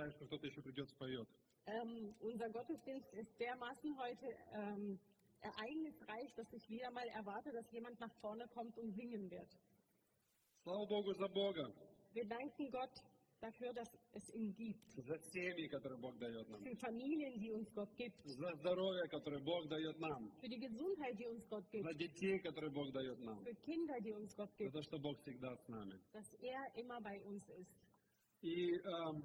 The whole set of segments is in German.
я ожидаю, что кто-то еще придет споет. Ähm, unser Gottesdienst ist dermaßen heute ähm, ereignisreich, dass ich wieder mal erwarte, dass jemand nach vorne kommt und singen wird. Слава Богу за Бога, Wir danken Gott dafür, dass es ihn gibt. за семьи, которые Бог дает нам, Für Familien, die uns Gott gibt. за здоровье, которое Бог дает нам, Für die Gesundheit, die uns Gott gibt. за детей, которые Бог дает нам, Für Kinder, die uns Gott за gibt. то, что Бог всегда с нами. Dass er immer bei uns ist. И эм,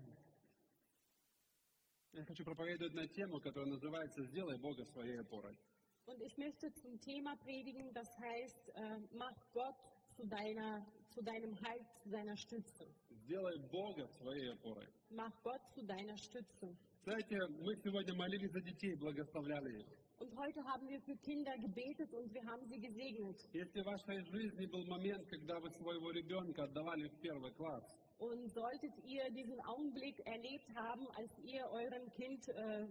я хочу проповедовать на тему, которая называется «Сделай Бога своей опорой». Und ich möchte zum Thema predigen, das heißt, äh, mach Gott zu, deiner, zu deinem Halt, zu deiner Stütze. Сделай Бога своей опорой. Mach Gott zu deiner Stütze. Знаете, мы сегодня молились за детей, благословляли их. Und heute haben wir für Kinder gebetet und wir haben sie gesegnet. Если в вашей жизни был момент, когда вы своего ребенка отдавали в первый класс, Und solltet ihr diesen Augenblick erlebt haben, als ihr eurem Kind äh,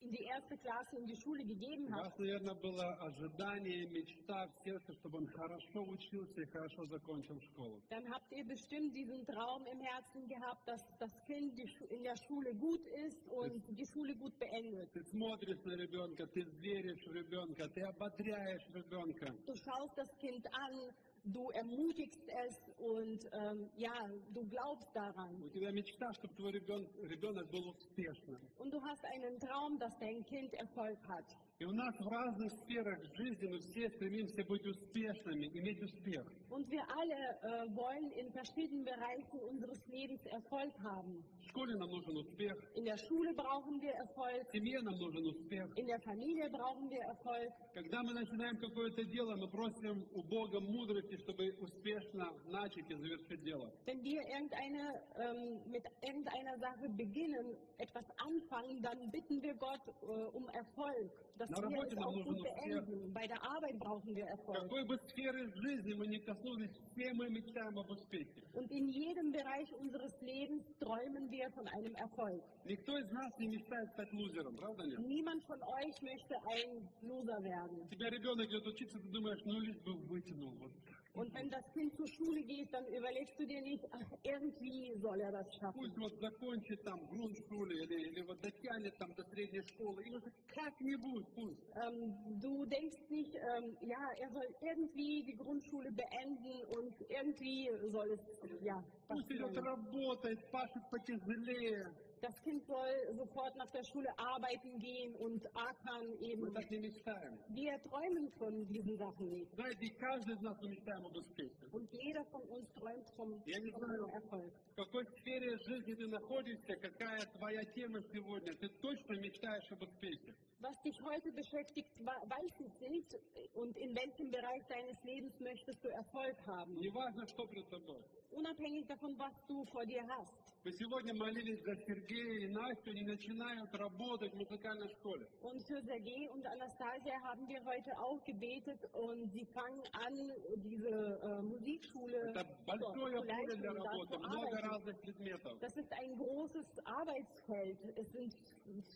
in die erste Klasse in die Schule gegeben у habt, вас, наверное, было ожидание, мечта в сердце, чтобы он хорошо учился и хорошо закончил школу. dann habt ihr bestimmt diesen Traum im Herzen gehabt, dass das Kind die Schu- in der Schule gut ist und die Schule gut beendet. Ты смотришь на ребенка, ты веришь в ребенка, ты ободряешь ребенка. Du schaust das Kind an, du ermutigst es und ähm, ja, du glaubst daran. Und du hast einen Traum, dass dein Kind Erfolg hat. И у нас в разных сферах жизни мы все стремимся быть успешными, иметь успех. Und wir alle äh, wollen in verschiedenen Bereichen unseres Lebens Erfolg haben. В школе нам нужен успех, In der Schule brauchen wir Erfolg, в семье нам нужен успех. in der Familie brauchen wir Erfolg. Когда мы начинаем какое-то дело, мы просим у Бога мудрости, чтобы успешно начать и завершить дело. Wenn wir irgendeine, ähm, mit irgendeiner Sache beginnen, etwas anfangen, dann bitten wir Gott äh, um Erfolg, dass Na, wir работе es нам auch нужен gut успех. beenden. Bei der Arbeit brauchen wir В Erfolg. какой бы сфере жизни мы ни коснулись, все мы мечтаем об успехе. Und in jedem Bereich unseres Lebens träumen wir von einem Erfolg. Никто из нас не мечтает стать лузером, правда нет? Niemand von euch möchte ein Loser werden. У тебя ребенок идет учиться, ты думаешь, ну лишь бы вытянул. Вот. Und wenn das Kind zur Schule geht, dann überlegst du dir nicht, ach, irgendwie soll er das schaffen. Пусть вот закончит там грунт-школе или, или вот дотянет там до средней школы. И уже как-нибудь пусть. Ähm, du denkst nicht, ähm, ja, er soll irgendwie die Grundschule beenden und irgendwie soll es, ja, Пусть идет passieren. работает, пашет потяжелее. Das Kind soll sofort nach der Schule arbeiten gehen und ackern Мы eben. так не мечтаем. Wir träumen von diesen Sachen nicht. Знаете, и каждый из нас мы мечтаем об успехе. Und jeder von uns träumt vom, Я не von знаю, einem Erfolg. в какой сфере жизни ты находишься, какая твоя тема сегодня. Ты точно мечтаешь об успехе. Was dich heute beschäftigt, wa- weiß ich nicht. Und in welchem Bereich deines Lebens möchtest du Erfolg haben? Неважно, что перед тобой. Unabhängig davon, was du vor dir hast. Мы сегодня молились за Сергея и Настю, они начинают работать в музыкальной школе. Und für Sergei und Anastasia haben wir heute auch gebetet und sie fangen an, diese äh, Musikschule Это zu, большое zu поле leiten для und da работы, zu много arbeiten. разных предметов. Das ist ein großes Arbeitsfeld. Es sind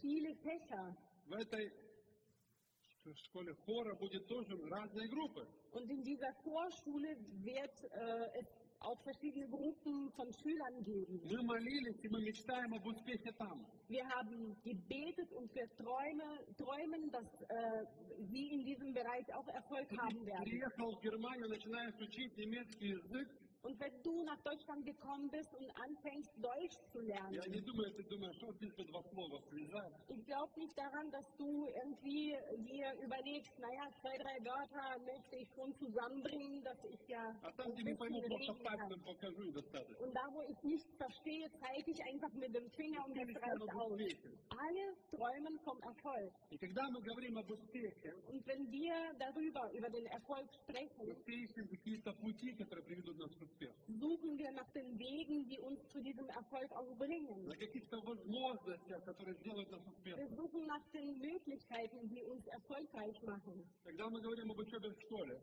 viele Fächer. В этой ш- школе хора будет тоже разные группы. Und in dieser Chorschule wird äh, es auch verschiedene Gruppen von Schülern geben. Мы молились, и мы мечтаем об успехе там. Wir haben gebetet und wir träume, träumen, dass äh, sie in diesem Bereich auch Erfolg haben Ты werden. приехал в Германию, начинаешь учить немецкий язык. Und wenn du nach Deutschland gekommen bist und anfängst, Deutsch zu lernen, Я не думаю, ты думаешь, что здесь бы два слова связать. ich glaube nicht daran, dass du irgendwie dir überlegst, naja, zwei, drei Wörter möchte ich schon zusammenbringen, dass ich ja А там, ein где не bisschen пойму, просто reden kann. пальцем покажу и достаточно. Und da, wo ich nichts verstehe, zeige ich einfach mit dem Finger und Все das мечтаем reicht об aus. успехе. Alle träumen vom Erfolg. И когда мы говорим об успехе, Und wenn wir darüber, über den Erfolg sprechen, мы все ищем какие-то пути, которые приведут нас к успеху. suchen wir nach den Wegen, die uns zu diesem Erfolg auch bringen. Wir suchen nach den Möglichkeiten, die uns erfolgreich machen.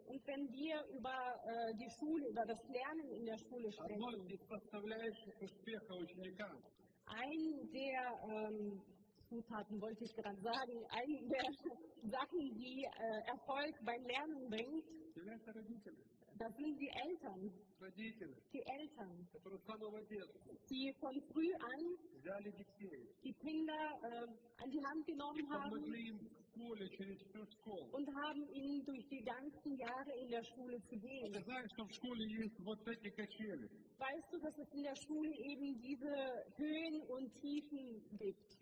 Und wenn wir über äh, die Schule, über das Lernen in der Schule sprechen, ein der ähm, Zutaten wollte ich gerade sagen, eine der Sachen, die äh, Erfolg beim Lernen bringt, das sind die Eltern. Die Eltern, die von früh an die Kinder äh, an die Hand genommen haben und haben ihnen durch die ganzen Jahre in der Schule zu gehen. Weißt du, dass es in der Schule eben diese Höhen und Tiefen gibt?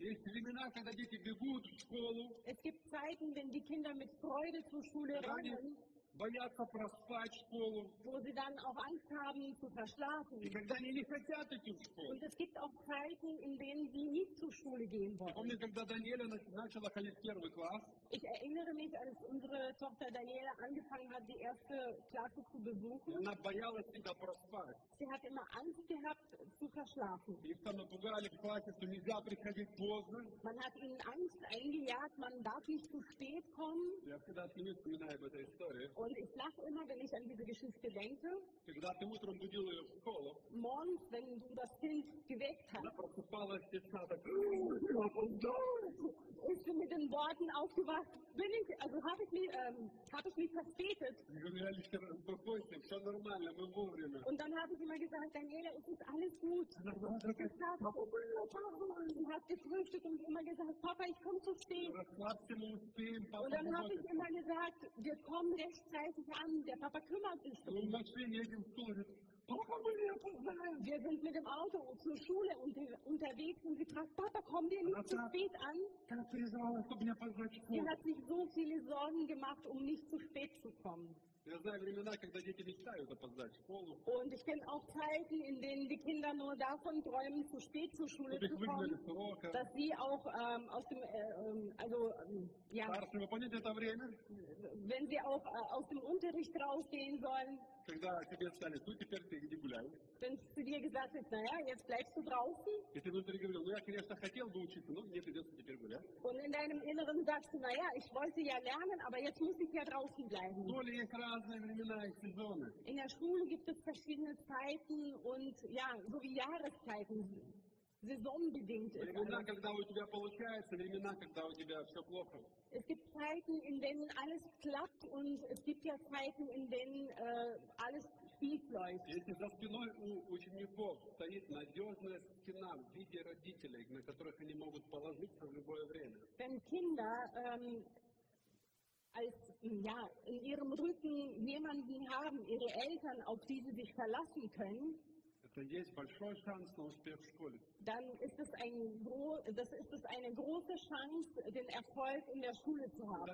Es gibt Zeiten, wenn die Kinder mit Freude zur Schule rennen боятся проспать школу, wo sie dann auch Angst haben zu и verschlafen. когда они не хотят идти в школу. Und es gibt auch Zeiten, in denen sie nicht zur Schule gehen Я wollen. помню, когда Даниэля на- начала ходить в первый класс, Ich erinnere mich, als unsere Tochter Daniela angefangen hat, die erste Klasse zu и besuchen. она боялась себя проспать. Sie hat immer Angst gehabt zu verschlafen. Их там напугали в классе, что нельзя приходить поздно. Man hat ihnen Angst eingejagt, man darf nicht zu spät kommen. Я всегда смеюсь, вспоминаю об этой истории. Und ich lache immer, wenn ich an diese Geschichte denke. Когда ты утром будил ее в школу, Morgens, wenn du das Kind geweckt она hast, просыпалась и вся так, «Я опоздаю!» ist du mit den Worten aufgewacht, bin ich, also habe ich, mich, ähm, hab ich mich verspätet. Я говорю, Алиса, успокойся, все нормально, мы вовремя. Und dann habe ich immer gesagt, Daniela, es ist alles gut. Она была такая, «Папа, мы Sie hat gefrühstückt und immer gesagt, Papa, ich komme zu spät. Расслабься, мы успеем, папа Und dann habe ich заботится». immer gesagt, wir kommen schreit an, der Papa kümmert sich drum. Wir sind mit dem Auto zur Schule unter, unterwegs und sie fragt, Papa, kommen wir nicht zu spät an? Sie hat sich so viele Sorgen gemacht, um nicht zu spät zu kommen. Я знаю времена, когда дети мечтают опоздать в школу, Und ich kenne auch Zeiten, in denen die Kinder nur davon träumen, zu spät zur Schule чтобы их zu выгнали kommen, с урока. dass sie auch ähm, aus dem, äh, ähm, also ähm, ja, Старшие, вы помните это время, wenn sie auch äh, aus dem Unterricht rausgehen sollen, когда тебе сказали, ну теперь ты иди гуляй. wenn zu dir gesagt wird, naja, jetzt bleibst du draußen И ты внутри говорил, ну я, конечно, хотел бы учиться, но мне придется теперь гулять. und in deinem Inneren sagst du, naja, ich wollte ja lernen, aber jetzt muss ich ja draußen В bleiben. школе есть разные времена и сезоны. In der Schule gibt es verschiedene Zeiten und ja, so wie Jahreszeiten, saisonbedingt ist Времена, alles. когда у тебя получается, времена, когда у тебя все плохо. Es gibt Zeiten, in denen alles klappt und es gibt ja Zeiten, in denen äh, alles schief läuft. Если за спиной у учеников стоит надежная стена в виде родителей, на которых они могут положиться в любое время, Wenn Kinder ähm, als hm, ja, in ihrem Rücken jemanden haben, ihre Eltern, auf die sie sich verlassen können, dann ist es, ein das ist es eine große Chance, den Erfolg in der Schule zu haben.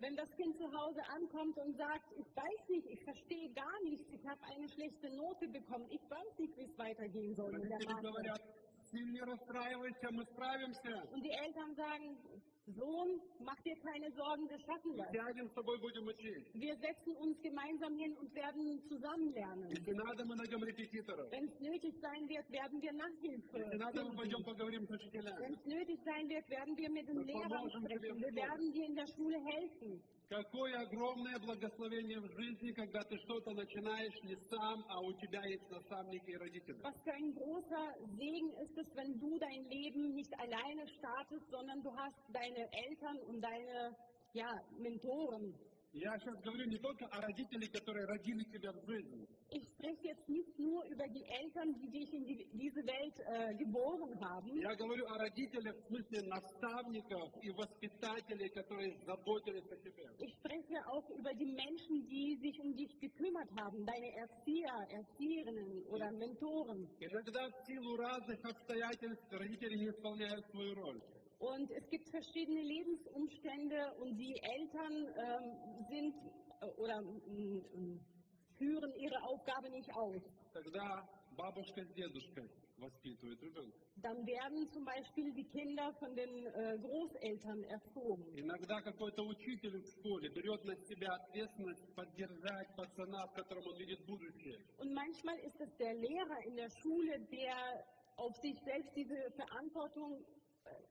Wenn das Kind zu Hause ankommt und sagt, ich weiß nicht, ich verstehe gar nichts, ich habe eine schlechte Note bekommen, ich weiß nicht, wie es weitergehen soll in der Mathematik. Und die Eltern sagen, Sohn, mach dir keine Sorgen, wir schaffen das. Wir setzen uns gemeinsam hin und werden zusammen lernen. Wenn es nötig sein wird, werden wir Nachhilfe. Wenn es nötig sein wird, werden wir mit den Lehrern sprechen. Wir werden dir in der Schule helfen. Какое огромное благословение в жизни, когда ты что-то начинаешь не сам, а у тебя есть наставники и родители. Was für ein großer Segen ist es, wenn du dein Leben nicht alleine startest, sondern du hast deine Eltern und deine ja, Mentoren. Я сейчас говорю не только о родителях, которые родили тебя в жизни. Ich spreche jetzt nicht nur über die Eltern, die dich in die, diese Welt äh, geboren haben. Я говорю о родителях в смысле наставников и воспитателей, которые заботились о тебе. Ich spreche auch über die Menschen, die sich um dich gekümmert haben, deine Erzieher, Erzieherinnen oder Mentoren. Иногда в силу разных обстоятельств родители не исполняют свою роль. Und es gibt verschiedene Lebensumstände und die Eltern ähm, sind äh, oder mm, mm, führen ihre Aufgabe nicht aus. Тогда бабушка с дедушкой воспитывают ребенка. Dann werden zum Beispiel die Kinder von den äh, Großeltern erzogen. Иногда какой-то учитель в школе берет на себя ответственность поддержать пацана, в котором он видит будущее. Und manchmal ist es der Lehrer in der Schule, der auf sich selbst diese Verantwortung äh,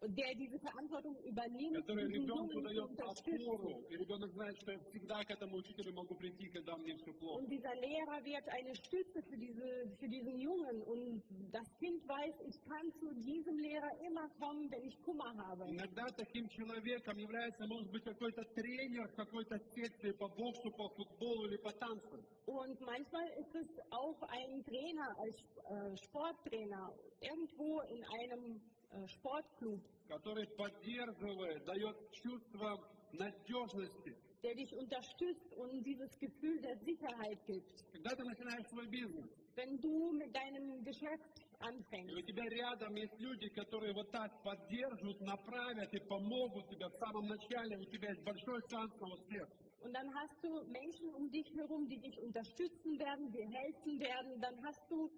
der diese Verantwortung übernimmt, который diesen ребенку Jungen zu дает unterstützen. опору, и ребенок знает, что я всегда к этому учителю могу прийти, когда мне все плохо. Und dieser Lehrer wird eine Stütze für, diese, für diesen Jungen. Und das Kind weiß, ich kann zu diesem Lehrer immer kommen, wenn ich Kummer habe. Иногда таким человеком является, может быть, какой-то тренер в какой-то секции по боксу, по футболу или по танцам. Und manchmal ist es auch ein Trainer, als äh, Sporttrainer, irgendwo in einem äh, Sportclub, который поддерживает, дает чувство надежности. der dich unterstützt und dieses Gefühl der Sicherheit gibt. Когда ты начинаешь свой бизнес, Wenn du mit deinem Geschäft anfängst у тебя рядом есть люди, которые вот так поддерживают, направят и помогут тебе в самом начале, у тебя есть большой шанс на успех. und dann hast du Menschen um dich herum, die dich unterstützen werden, dir helfen werden, dann hast du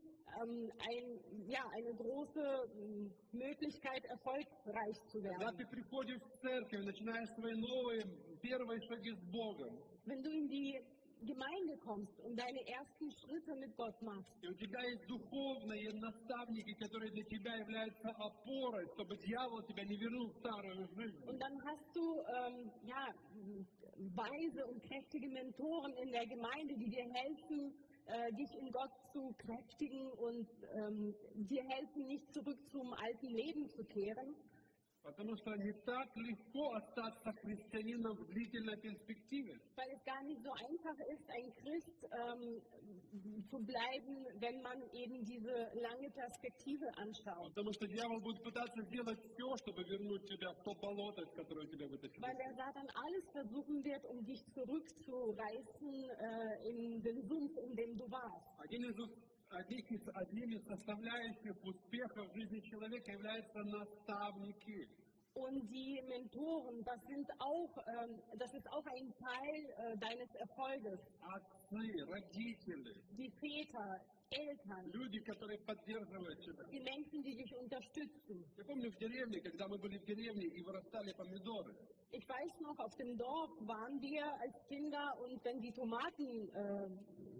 ähm, ein, ja, eine große ähm, Möglichkeit, erfolgreich zu Когда werden. ты приходишь в церковь, начинаешь свои новые первые шаги с Богом, Wenn du in die Gemeinde kommst und deine ersten Schritte mit Gott machst, и у тебя есть духовные наставники, которые для тебя являются опорой, чтобы дьявол тебя не вернул в старую жизнь. Und dann hast du ähm, ja, weise und kräftige Mentoren in der Gemeinde, die dir helfen, äh, dich in Gott zu kräftigen und ähm, dir helfen, nicht zurück zum alten Leben zu kehren. Потому что не так легко остаться христианином в длительной перспективе. Weil es gar nicht so einfach ist, ein Christ ähm, zu bleiben, wenn man eben diese lange Perspektive anschaut. Потому что дьявол будет пытаться сделать все, чтобы вернуть тебя в то болото, из которого тебя вытащили. Weil der Satan alles versuchen wird, um dich zurückzureißen äh, in den Sumpf, in dem du warst. Один из, ус- одних из, одним из составляющих успеха в жизни человека являются наставники. Und die Mentoren, das sind auch, ähm, das ist auch ein Teil äh, deines Erfolges. Отцы, родители, Die Väter, Eltern, люди, которые поддерживают тебя. die Menschen, die dich unterstützen. Я помню в деревне, когда мы были в деревне и вырастали помидоры. Ich weiß noch, auf dem Dorf waren wir als Kinder und wenn die Tomaten, äh,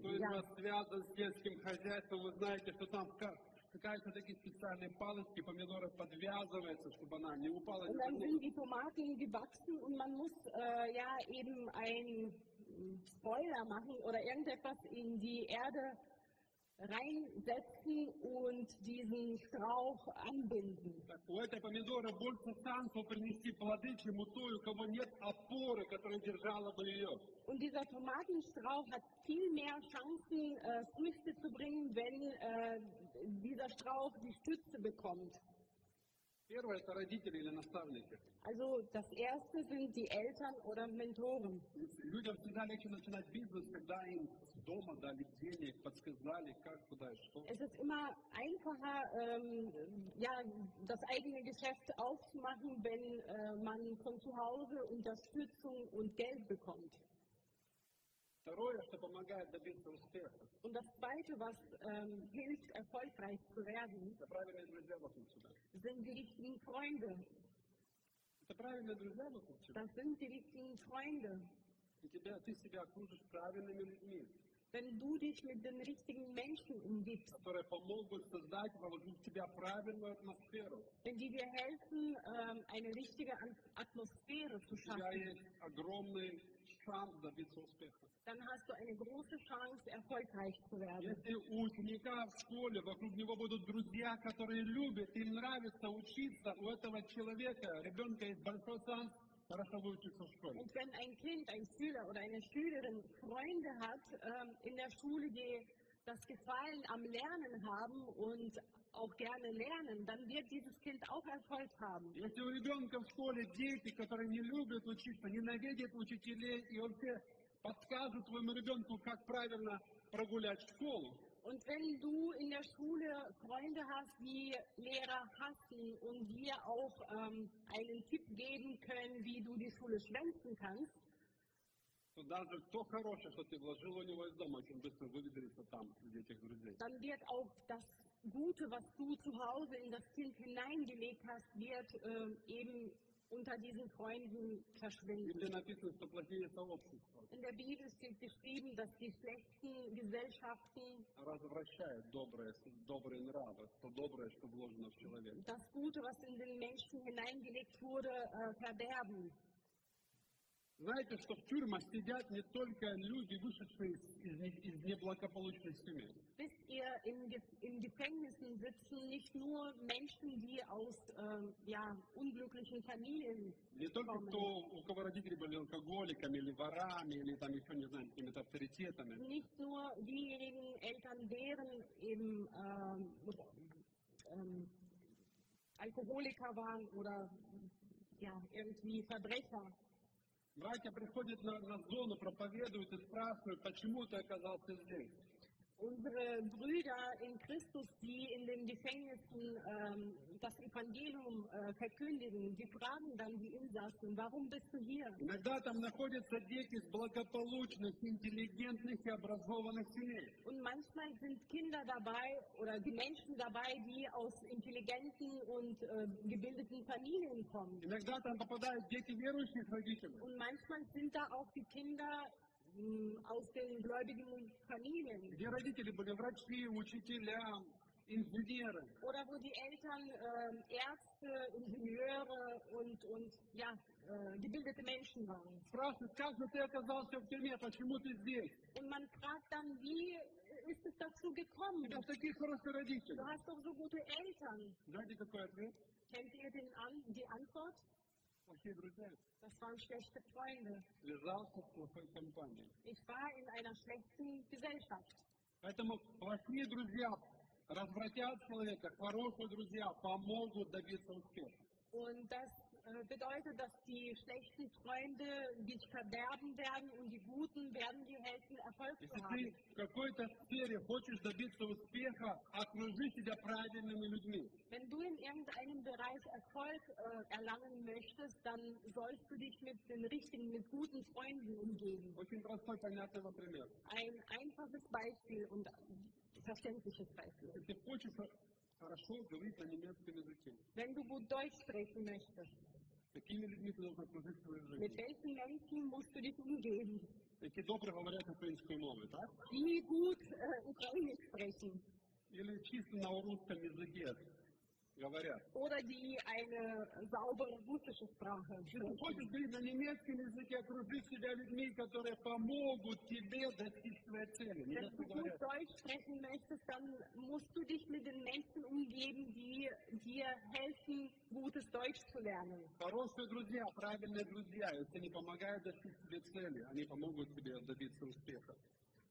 Кто из ja, вас связан с сельским хозяйством, вы знаете, что там ка- какая-то такие специальные палочки, помидоры подвязываются, чтобы она не упала. und не dann поднялась. sind die Tomaten gewachsen und man muss äh, ja eben ein Spoiler machen oder irgendetwas in die Erde reinsetzen und diesen Strauch anbinden. Так, у этой помидоры больше шансов принести плоды, чем у той, у кого нет опоры, которая держала бы ее. Und dieser Tomatenstrauch hat viel mehr Chancen, äh, Früchte zu bringen, wenn äh, dieser Strauch die Stütze bekommt. Also das erste sind die Eltern oder Mentoren. Людям всегда легче начинать бизнес, когда им с дома дали денег, подсказали, как, куда и что. Es ist immer einfacher, ähm, ja, das eigene Geschäft aufzumachen, wenn äh, man von zu Hause Unterstützung und Geld bekommt. Второе, что помогает добиться успеха, Und das Zweite, was ähm, hilft, erfolgreich zu werden, это правильные друзья вокруг тебя. sind die richtigen Freunde. Это правильные друзья вокруг тебя. Das sind die richtigen Freunde. И тебя, ты себя окружишь правильными людьми, Wenn du dich mit den richtigen Menschen umgibst, которые помогут создать вокруг тебя правильную атмосферу. wenn die dir helfen, ähm, eine richtige An- Atmosphäre zu У тебя schaffen, есть огромный шанс добиться успеха. dann hast du eine große Chance, erfolgreich zu werden. Если у ученика в школе вокруг него будут друзья, которые любят, им нравится учиться, у этого человека, ребенка есть большой шанс хорошо выучиться в школе. Und wenn ein Kind, ein Schüler oder eine Schülerin Freunde hat ähm, in der Schule, die das Gefallen am Lernen haben und auch gerne lernen, dann wird dieses Kind auch Erfolg haben. Если у ребенка в школе дети, которые не любят учиться, ненавидят учителей, и он все подскажет твоему ребенку, как правильно прогулять школу, Und wenn du in der Schule Freunde hast, die Lehrer hassen und dir auch ähm, einen Tipp geben können, wie du die Schule schwänzen kannst, то даже то хорошее, что ты вложил у него из дома, очень быстро выветрится там, среди этих друзей. dann wird auch das Gute, was du zu Hause in das Kind hineingelegt hast, wird ähm, eben unter diesen Freunden В verschwinden. Библии написано, что плохие сообщества In der Bibel steht geschrieben, dass die schlechten Gesellschaften развращают добрые, добрые нравы, то доброе, что вложено в человека. das Gute, was in den Menschen hineingelegt wurde, äh, verderben. Знаете, что в тюрьмах сидят не только люди, вышедшие из, из не- из неблагополучных семей. Wisst ihr, in, in Gefängnissen sitzen nicht nur Menschen, die aus ähm, ja, unglücklichen Familien Не только kommen. кто, у кого родители были алкоголиками или ворами, или там еще, не знаю, какими-то авторитетами. nicht nur diejenigen Eltern, deren eben ähm, ähm, Alkoholiker waren oder ja, irgendwie Verbrecher. Братья приходят на, на зону, проповедуют и спрашивают, почему ты оказался здесь. Unsere Brüder in Christus, die in den Gefängnissen ähm, das Evangelium äh, verkündigen, die fragen dann die Insassen, warum bist du hier? Иногда там находятся дети из благополучных, интеллигентных и образованных семей. Und manchmal sind Kinder dabei oder die Menschen dabei, die aus intelligenten und äh, gebildeten Familien kommen. Иногда там попадают дети верующих родителей. Und manchmal sind da auch die Kinder mh, aus den gläubigen Familien. Где родители были врачи, учителя, инженеры. Oder wo die Eltern äh, Ärzte, Ingenieure und, und ja, äh, gebildete Menschen waren. Спрашивают, как же ты оказался в тюрьме, почему ты здесь? Und man fragt dann, wie ist es dazu У gekommen? тебя такие хорошие родители. Du hast doch so gute Eltern. Знаете, какой ответ? Kennt ihr den An die Antwort? Плохие друзья. Das waren schlechte Freunde. Связался с плохой компанией. Ich war in einer schlechten Gesellschaft. Поэтому плохие друзья развратят человека, хорошие друзья помогут добиться успеха. Und das äh, bedeutet, dass die schlechten Freunde dich verderben werden und die guten werden dir helfen, Erfolg Если zu ты haben. в какой-то сфере хочешь добиться успеха, окружи себя правильными людьми. Wenn du in irgendeinem Bereich Erfolg äh, erlangen möchtest, dann sollst du dich mit den richtigen, mit guten Freunden umgeben. Очень простой, понятный вам пример. Ein einfaches Beispiel und verständliches Beispiel. Если ты хочешь хорошо говорить на немецком языке, Wenn du gut Deutsch sprechen möchtest, какими людьми ты должен окружить свою mit жизнь? welchen Menschen musst du dich umgeben, Які добре говорять українською мовою, так? die gut äh, Ukrainisch sprechen Или чисто на русском языке говорят. oder die eine saubere russische Sprache Если ты sprechen. хочешь говорить на немецком языке, окружи себя людьми, которые помогут тебе достичь своей цели. Wenn Немецко du gut говорят. Deutsch sprechen möchtest, dann musst du dich mit den Menschen umgeben, die dir helfen, gutes Deutsch zu lernen. Хорошие друзья, правильные друзья, если они помогают достичь себе цели, они помогут тебе добиться успеха.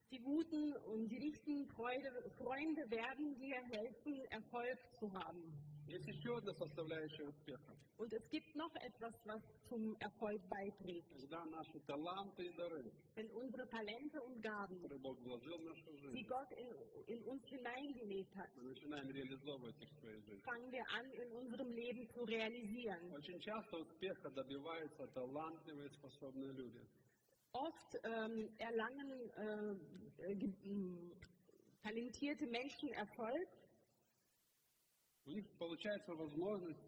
Die guten und die richtigen Freude, Freunde werden dir helfen, Erfolg zu haben. Есть еще одна составляющая успеха. Und es gibt noch etwas, was zum Erfolg beiträgt. Когда наши таланты и дары, Wenn unsere Talente und Gaben, которые Бог вложил в нашу die жизнь, Gott in, in uns hineingelegt hat, мы начинаем реализовывать их в своей жизни. fangen wir an, in unserem Leben zu realisieren. Очень часто успеха добиваются талантливые, способные люди. Oft ähm, erlangen äh, äh, ge- m, talentierte Menschen Erfolg. У них получается возможность,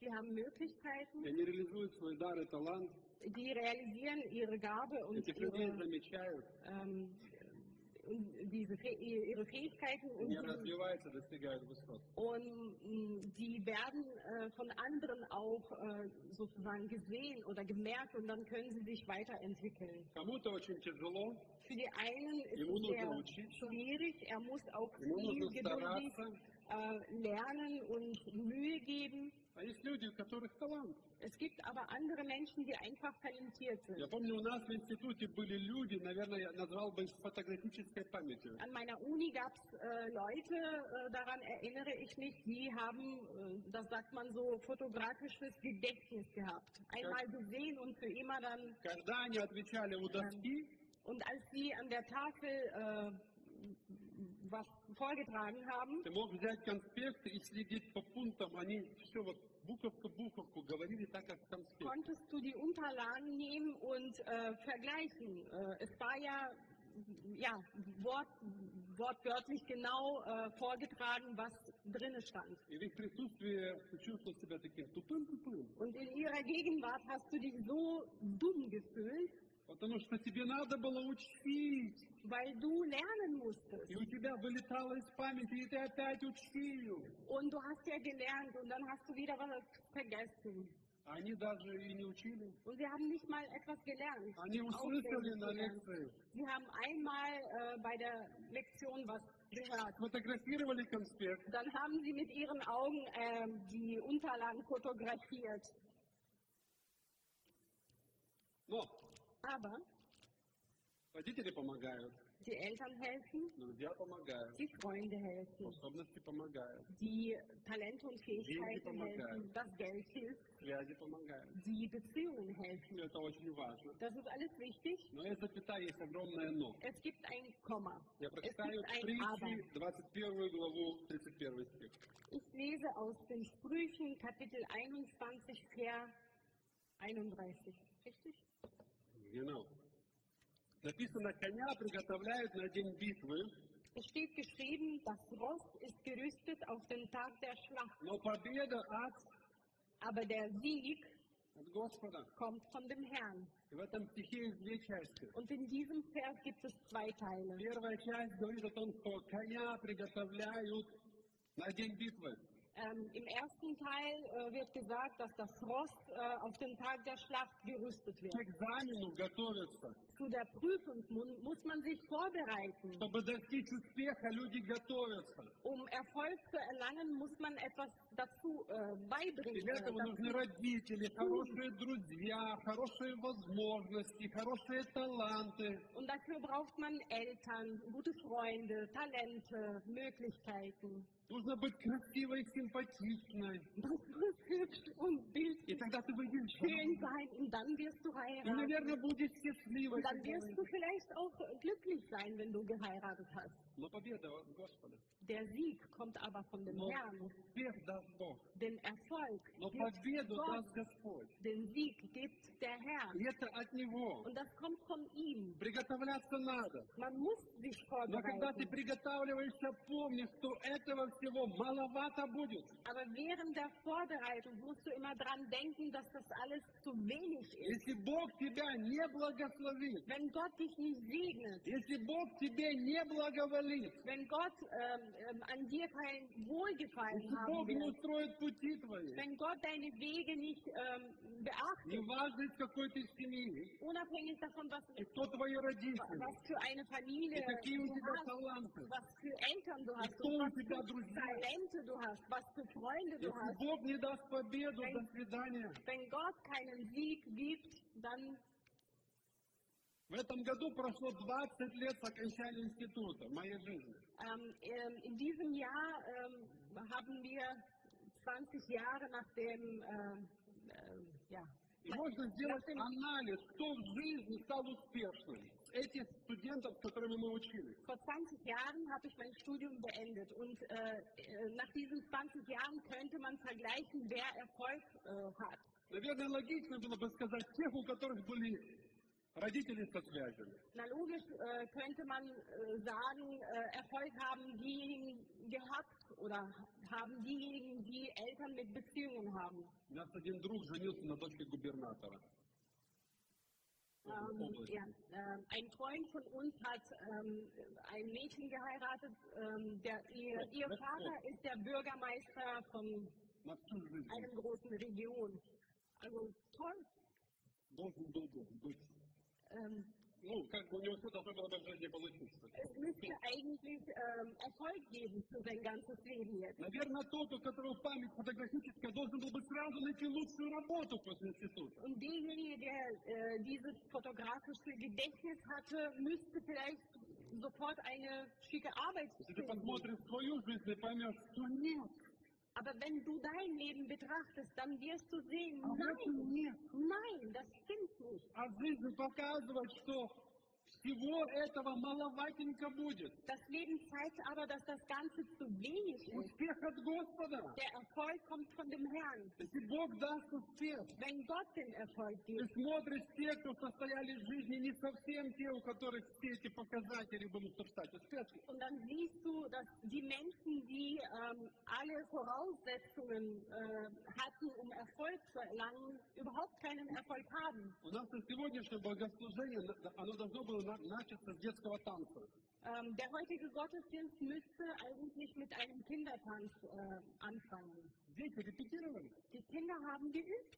Sie haben Möglichkeiten, и они реализуют свой дар и талант, die realisieren ihre Gabe und этих людей ihre, замечают, ähm, und diese, Fäh- ihre Fähigkeiten und, они развиваются, достигают высот. und m, die werden äh, von anderen auch äh, sozusagen gesehen oder gemerkt und dann können sie sich weiterentwickeln. Кому-то очень тяжело, Für die einen ist ему es нужно sehr учиться, schwierig, er muss auch ему viel нужно geduldig стараться. äh, lernen und Mühe geben. А есть люди, у которых талант. Es gibt aber andere Menschen, die einfach talentiert Я sind. помню, у нас в институте были люди, наверное, я назвал бы их с фотографической памятью. An meiner Uni gab es äh, Leute, äh, daran erinnere ich mich, die haben, äh, das sagt man so, fotografisches Gedächtnis gehabt. Einmal gesehen und für immer dann. Когда они отвечали у доски, Und als sie an der Tafel äh, was vorgetragen haben, ты мог взять конспект и следить по пунктам, они все вот буковку буковку говорили так, как в конспекте. konntest du die Unterlagen nehmen und äh, vergleichen. Äh, es war ja, ja Wort, wortwörtlich genau äh, vorgetragen, was drinne stand. И в их присутствии ты чувствовал себя таким тупым-тупым. Und in ihrer Gegenwart hast du dich so dumm gefühlt, Потому что тебе надо было учить. weil du lernen musstest. И у тебя вылетало из памяти, и ты опять учил. Und du hast ja gelernt und dann hast du wieder was vergessen. А Они даже и не учили. Und sie haben nicht mal etwas gelernt. Они услышали Auswendig на gelernt. лекции, Sie haben einmal äh, bei der Lektion was gehört. сфотографировали конспект, Dann haben sie mit ihren Augen ähm, die Unterlagen fotografiert. но Aber родители помогают, die Eltern helfen, друзья помогают, die Freunde helfen, способности помогают, die Talente und Fähigkeiten помогают. helfen, das Geld hilft, связи помогают. die Beziehungen helfen. Это очень важно. Das ist alles wichtig. Но из запятая есть огромное «но». Es gibt ein Komma. Я Es прочитаю gibt ein притчи, Aber. 21 главу, 31 стих. Ich lese aus den Sprüchen Kapitel 21, Vers 31. Richtig? Genau. Написано, коня приготовляют на день битвы, Es steht geschrieben, das Ross ist gerüstet auf den Tag der Schlacht, но победа от, aber der Sieg от Господа. kommt von dem Herrn. И в этом стихе есть две части. Und in diesem Vers gibt es zwei Teile. Первая часть говорит о том, что коня приготовляют на день битвы. Ähm, Im ersten Teil äh, wird gesagt, dass das Ross äh, auf den Tag der Schlacht gerüstet К wird. экзамену готовятся. Zu der Prüfung mu- muss man sich vorbereiten. Чтобы достичь успеха, люди готовятся. Um Erfolg zu erlangen, muss man etwas dazu äh, И beibringen. для äh, этого нужны dazu. родители, хорошие друзья, хорошие возможности, хорошие таланты. Und dafür braucht man Eltern, gute Freunde, Talente, Möglichkeiten. Нужно быть красивой и симпатичной. Das muss hübsch und И тогда ты выйдешь schön замуж. sein und dann wirst du И, наверное, будешь счастливой. Und dann когда wirst du выйдешь. vielleicht auch glücklich sein, wenn du geheiratet hast. Но победа от Господа. Der Sieg kommt aber von dem Но Herrn. успех даст Бог. Den Erfolg Но gibt победу Gott. даст Господь. Den Sieg gibt der Herr. И это от Него. Und das kommt von ihm. Приготовляться надо. Man muss sich Но когда ты приготавливаешься, помни, что этого всего маловато будет. Aber während der Vorbereitung musst du immer dran denken, dass das alles zu wenig ist. Если Бог тебя не благословит, Wenn Gott dich nicht segnet, если Бог тебе не благоволит, wenn Gott ähm, ähm, an dir kein Wohlgefallen если haben Бог не wird, устроит пути твои, wenn Gott deine Wege nicht ähm, beachtet, неважно из какой ты семьи, unabhängig davon, was, и кто твои родители, was für eine Familie и какие у du тебя hast, таланты. was für Eltern du hast, кто und у was тебя für друзья. Talente du hast, was für Freunde du Если hast. Бог не даст победу, до свидания. Wenn Gott keinen Sieg gibt, dann В этом году прошло 20 лет с окончания института в моей жизни. ähm, ähm, in diesem Jahr ähm, haben wir 20 Jahre nach dem, ähm, ähm, ja, И можно сделать анализ, кто в жизни стал успешным. Этих студентов, с которыми мы учились. Vor 20 Jahren habe ich mein Studium beendet und äh, äh, nach diesen 20 Jahren könnte man vergleichen, wer Erfolg äh, hat. Наверное, логично было бы сказать тех, у которых были родители со связями. Na logisch äh, könnte man äh, sagen, äh, Erfolg haben diejenigen gehabt oder haben diejenigen, die Eltern mit Beziehungen haben. У нас один друг женился на дочке губернатора. Ähm, Области. ja, ähm, ein Freund von uns hat ähm, ein Mädchen geheiratet. Ähm, der, ihr, ihr Vater ist der Bürgermeister von На всю жизнь einer großen Region. Also toll. должен был бы быть. Ähm, Ну, как бы у него все должно было бы в жизни получиться. es müsste eigentlich ähm, Erfolg geben für sein ganzes Leben jetzt. Наверное, тот, у которого память фотографическая, должен был бы сразу найти лучшую работу после института. Und derjenige, der äh, dieses fotografische Gedächtnis hatte, müsste vielleicht sofort eine schicke Arbeit Если ты посмотришь свою жизнь, ты поймешь, что нет. Aber wenn du dein Leben betrachtest, dann wirst du sehen, А в этом nein, нет. nein, das stimmt nicht. А жизнь показывает, что Всего этого маловатенько будет. Das Leben zeigt aber, dass das Ganze zu wenig ist. Успех от Господа. Der Erfolg kommt von dem Herrn. Если Бог даст успех, Wenn Gott den Erfolg ты gibt, смотришь те, кто состояли в жизни, не совсем те, у которых все эти показатели будут стать успешными. und dann siehst du, dass die Menschen, die ähm, alle Voraussetzungen äh, hatten, um Erfolg zu erlangen, überhaupt keinen Erfolg haben. У нас на сегодняшнее богослужение, оно должно было Ähm, der heutige Gottesdienst müsste eigentlich mit einem Kindertanz äh, anfangen. Die Kinder haben geübt.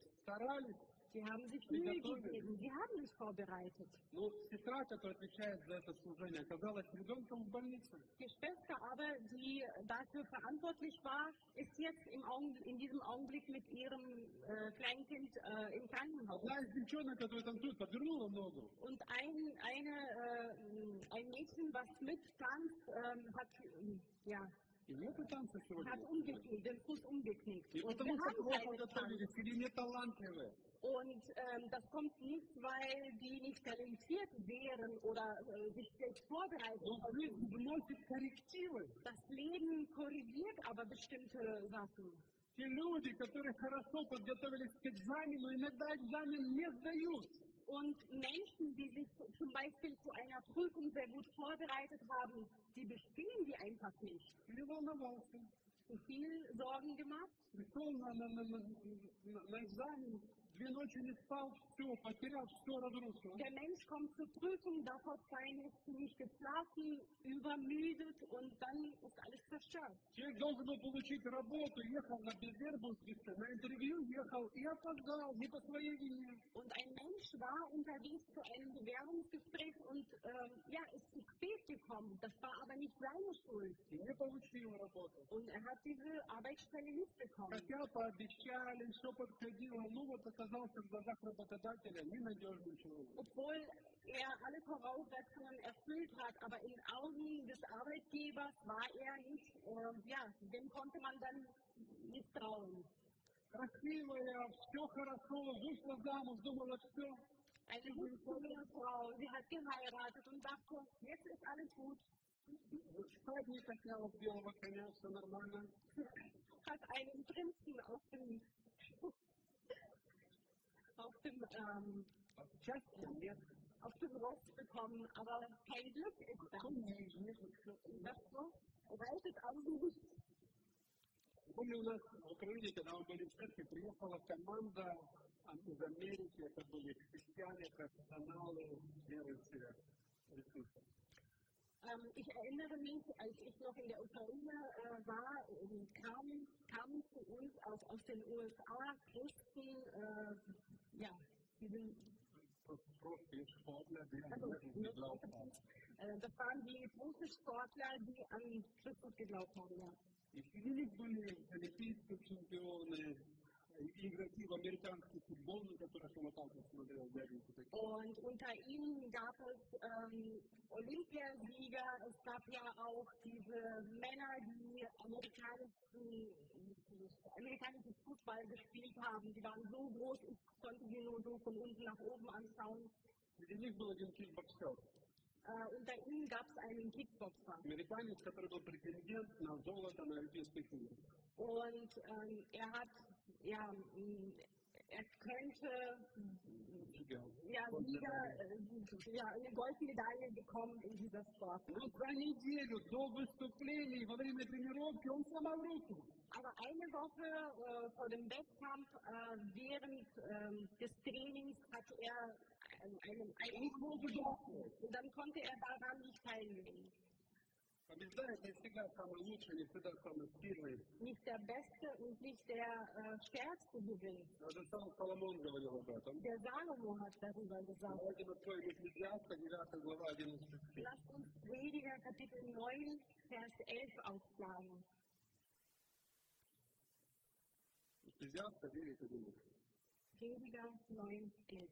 sie haben sich Mühe Приготовились. gegeben, sie haben sich vorbereitet. Но сестра, которая отвечает за это служение, оказалась ребенком в больнице. Die Schwester aber, die dafür verantwortlich war, ist jetzt im Augen, in diesem Augenblick mit ihrem äh, Kleinkind äh, im Krankenhaus. Одна из девчонок, которая танцует, подвернула ногу. Und ein, eine, äh, ein Mädchen, was mittanzt, ähm, hat, ähm, ja, И нет и танца сегодня. hat umgeknickt, den Fuß umgeknickt. И Und потому wir что haben плохо keine Tanz. готовились или не талантливые. Und ähm, das kommt nicht, weil die nicht talentiert wären oder äh, sich schlecht vorbereitet Но haben. жизнь вносит коррективы. Das Leben korrigiert aber bestimmte Sachen. Те люди, которые хорошо подготовились к экзамену, иногда экзамен не сдают. Und Menschen, die sich zum Beispiel zu einer Prüfung sehr gut vorbereitet haben, die bestehen die einfach nicht. Zu viel Sorgen gemacht? Пришел на, на, на, на, на- на экзамен, две ночи не спал, все, потерял, все разрушил. Der Mensch kommt zur Prüfung, davor zwei Nächte nicht geschlafen, übermüdet und dann ist alles zerstört. Человек должен был получить работу, ехал на Безербургское, на интервью ехал и опоздал, не по своей вине. Und ein Mensch war unterwegs zu einem Bewerbungsgespräch und ähm, ja, ist zu spät gekommen. Das war aber nicht seine Schuld. И не получил работу. Und er hat diese Arbeitsstelle nicht bekommen. Хотя пообещали, все подходило, ну вот оказался в глазах работодателя ненадежным человеком. Obwohl er alle Voraussetzungen erfüllt hat, aber in Augen des Arbeitgebers war er nicht, ähm, ja, dem konnte man dann misstrauen. Красивая, все хорошо, вышла замуж, думала, все. Eine hübsche Frau, sie hat geheiratet und dachte, jetzt ist alles gut. Всадник отнял белого коня, все нормально. Hat einen Prinzen auf dem, auf dem, ähm, А счастья нет. auf dem Ross bekommen, aber kein Glück ist da. Коней нет, всё. Und das so reitet auch nicht. Помню, у нас в Украине, когда мы были в церкви, приехала команда а, из Америки, это были христиане, профессионалы, верующие в Иисуса. Ähm, ich erinnere mich, als ich noch in der Ukraine äh, war, ähm, kamen, kamen zu uns aus, aus den USA Christen, äh, ja, die sind, Просто Sportler, die an also, Jesus geglaubt haben. äh, das waren die Profisportler, die an Christus geglaubt haben. Ja. И среди них были олимпийские чемпионы, и игроки в американский футбол, на которых я вот так вот смотрел, дяденьку такие. Und unter ihnen gab es ähm, Olympiasieger, es gab ja auch diese Männer, die amerikanischen, amerikanisches Fußball gespielt haben. Die waren so groß, ich konnte sie nur so von unten nach oben anschauen. Среди них был один кикбоксер, Äh, unter ihnen gab es einen Kickboxer. американец, который был претендент на золото на Олимпийских играх. Und ähm, er hat, ja, es könnte Liga. ja, Liga, äh, ja, eine Goldmedaille bekommen in dieser Sport. Ne? Aber eine Woche äh, vor dem Wettkampf, äh, während äh, des Trainings, hat er einen, einen Einbruch und dann konnte er daran nicht teilnehmen. Nicht der Beste und nicht der äh, Stärkste gewinnt. Даже сам Соломон говорил об этом. Der Salomo hat darüber gesagt. Давайте откроем Экклезиаста, 9 глава, 11 стих. Lasst uns Prediger Kapitel 9, Vers 11 aufschlagen. Экклезиаста 9 11. Prediger 9, 11.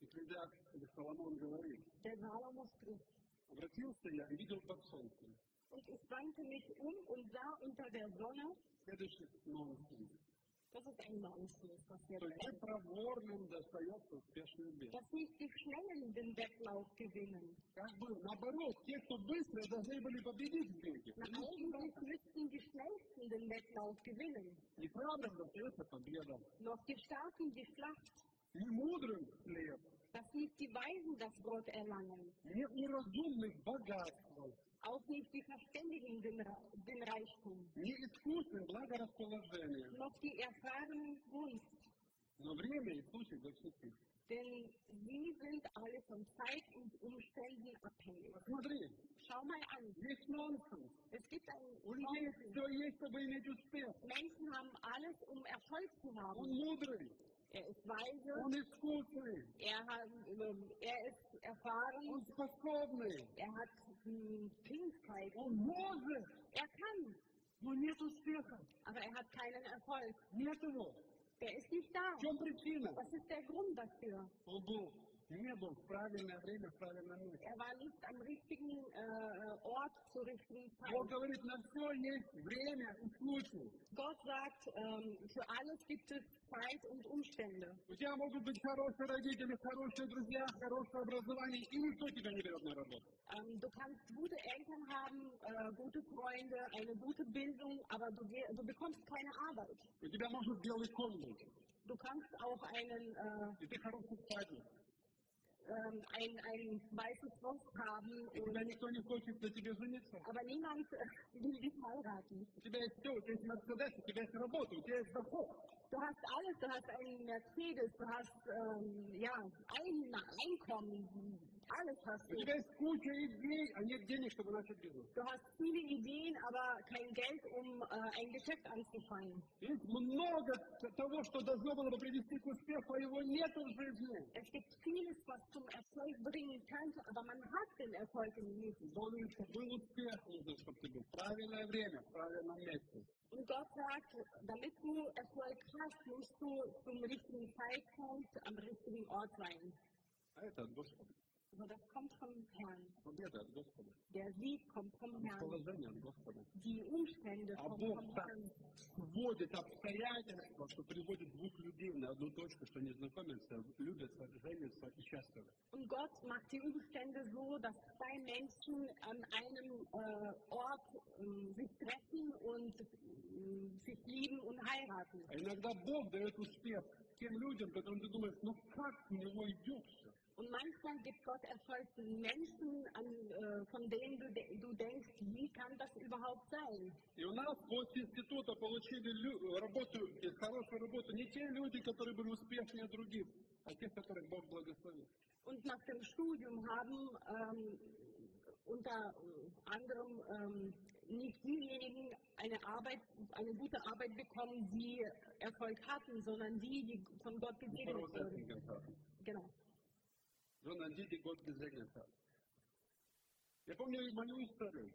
Экклезиаст, или Соломон говорит, Der Salomo spricht. обратился я и видел под солнцем. Und ich wandte mich um und sah unter der Sonne Следующий нонсенс. Das ist ein Nonsens, was wir что не denken. проворным достается успешный бег. Dass nicht die Schnellen den Wettlauf gewinnen. Как бы наоборот, те, кто быстрые, должны были победить в беге. Na, eigentlich müssten die Schnellsten den Wettlauf gewinnen. Неправильно достается победа. Noch die Starken die Schlacht. Не мудрым хлеб, dass nicht die Weisen das Wort erlangen. Auch nicht die Verständigen den, den Reichtum. Noch die erfahrenen Kunst. Denn sie sind alle von Zeit und Umständen abhängig. Schau mal an. Es gibt einen Nonsens. Menschen haben alles, um Erfolg zu haben. Er ist weise. Und ist gutmütig. Er, hat, ähm, er ist erfahren. Und verstorblich. Er hat hm, die Fähigkeit. Und Moses. Er kann. Aber er hat keinen Erfolg. Er ist nicht da. Was ist der Grund dafür? Oh, Obu. был, не был в правильное время, в правильном месте. Er war nicht am richtigen äh, Ort zur richtigen Zeit. Бог говорит, на все есть время и случай. Gott sagt, ähm, für alles gibt es Zeit und Umstände. У тебя могут быть хорошие родители, хорошие друзья, хорошее образование, и никто тебя не берет на работу. Ähm, du kannst gute Eltern haben, äh, gute Freunde, eine gute Bildung, aber du, ge- du bekommst keine Arbeit. У тебя может белый кон быть, Du kannst auch einen, äh, ähm, ein, ein weißes Ross haben, И тебя никто не хочет на тебе жениться. aber niemand äh, will dich heiraten. У тебя есть все, у тебя есть Мерседес, у тебя есть работа, у тебя есть доход. Du hast alles, du hast einen Mercedes, du hast ähm, ja, ein Einkommen, alles hast У du. тебя есть куча идей, а нет денег, чтобы начать бизнес. Du hast viele Ideen, aber kein Geld, um äh, ein Geschäft anzufangen. Есть много того, что должно было бы привести к успеху, а его нет в жизни. Es gibt vieles, was zum Erfolg bringen könnte, aber man hat den Erfolg nicht. Должен, чтобы был успех, нужно, чтобы ты был в правильное время, в правильном месте. Und Gott sagt, damit du Erfolg hast, musst du zum richtigen Zeitpunkt am richtigen Ort sein. А это от Господа. Also das kommt vom Herrn. Победа от Господа. Der Sieg kommt vom Herrn. Положение от Господа. Die Umstände А kommen Бог vom так Herrn. вводит обстоятельства, что приводит двух людей на одну точку, что не знакомятся, любятся, женятся и счастливы. Und Gott macht die Umstände so, dass zwei Menschen an einem äh, Ort ähm, sich treffen und ähm, sich lieben und heiraten. А иногда Бог дает успех тем людям, которым ты думаешь, ну как у него идет все. Und manchmal gibt Gott Erfolg den Menschen, an, äh, von denen du, de du denkst, wie kann das überhaupt sein? И у нас после института получили лю- работу, и хорошую работу не те люди, которые были успешнее других, а те, которых Бог благословил. Und nach dem Studium haben ähm, unter äh, anderem ähm, nicht diejenigen eine Arbeit, eine gute Arbeit bekommen, die Erfolg hatten, sondern die, die von Gott gesegnet wurden. Voraussetzungen Genau. sondern die, die Gott gesegnet hat. Я помню мою историю.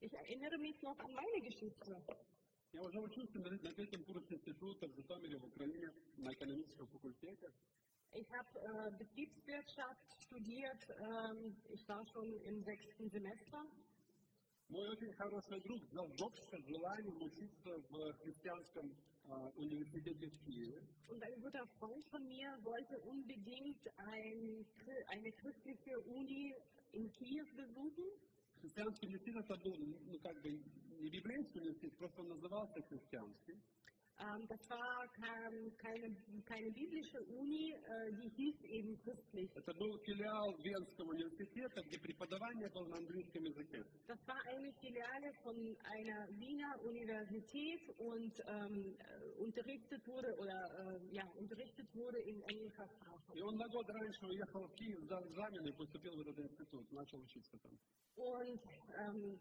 Ich erinnere mich noch an meine Geschichte. Я уже учился на, на третьем курсе института в Житомире, в Украине, на экономическом факультете. Ich habe äh, Betriebswirtschaft studiert. Ähm, ich war schon im sechsten Semester. Мой очень хороший друг зажегся желанием учиться в христианском а, университете в Киеве. Und ein guter Freund von mir wollte unbedingt ein, Chri- eine christliche Uni in Kiew besuchen. Христианский университет это был, ну, как бы, не библейский университет, просто он назывался христианский. Ähm, das war kein, keine, keine biblische Uni, äh, die hieß eben christlich. Это был филиал Венского университета, где преподавание было на английском языке. Das war eine Filiale von einer Wiener Universität und ähm, äh, unterrichtet wurde oder äh, ja unterrichtet wurde in englischer Sprache. И он на год раньше уехал в Киев, сдал экзамен и поступил в этот институт, начал учиться там. Und ähm,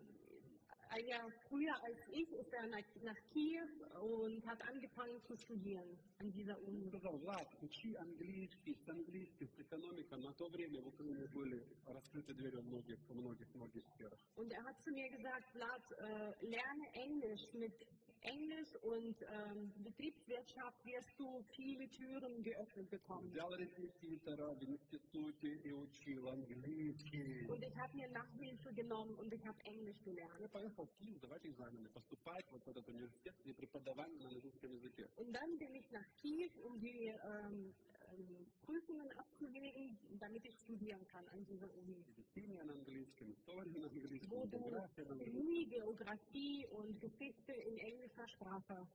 ein Jahr früher als ich ist er nach, nach Kiew und hat angefangen zu studieren an dieser Он Uni. сказал, Влад, учи английский, с английским, с экономикой. На то время в Украине были раскрыты двери в многих, в многих, многих сферах. Und er hat zu mir gesagt, Vlad, äh, lerne Englisch mit Englisch und ähm, Betriebswirtschaft wirst du viele Türen geöffnet bekommen. Взял репетитора в институте и учил английский. Und ich habe mir Nachhilfe genommen und ich habe Englisch gelernt. Я поехал в Киев сдавать экзамены, поступать вот в этот университет, где преподавание на английском языке. Und dann bin ich nach Kiew, um die ähm, ähm, Prüfungen abzulegen, damit ich studieren kann an dieser Uni. Медицина на английском, история на английском, Wo du география на английском. Chemie, Geografie und Geschichte in englischer Sprache.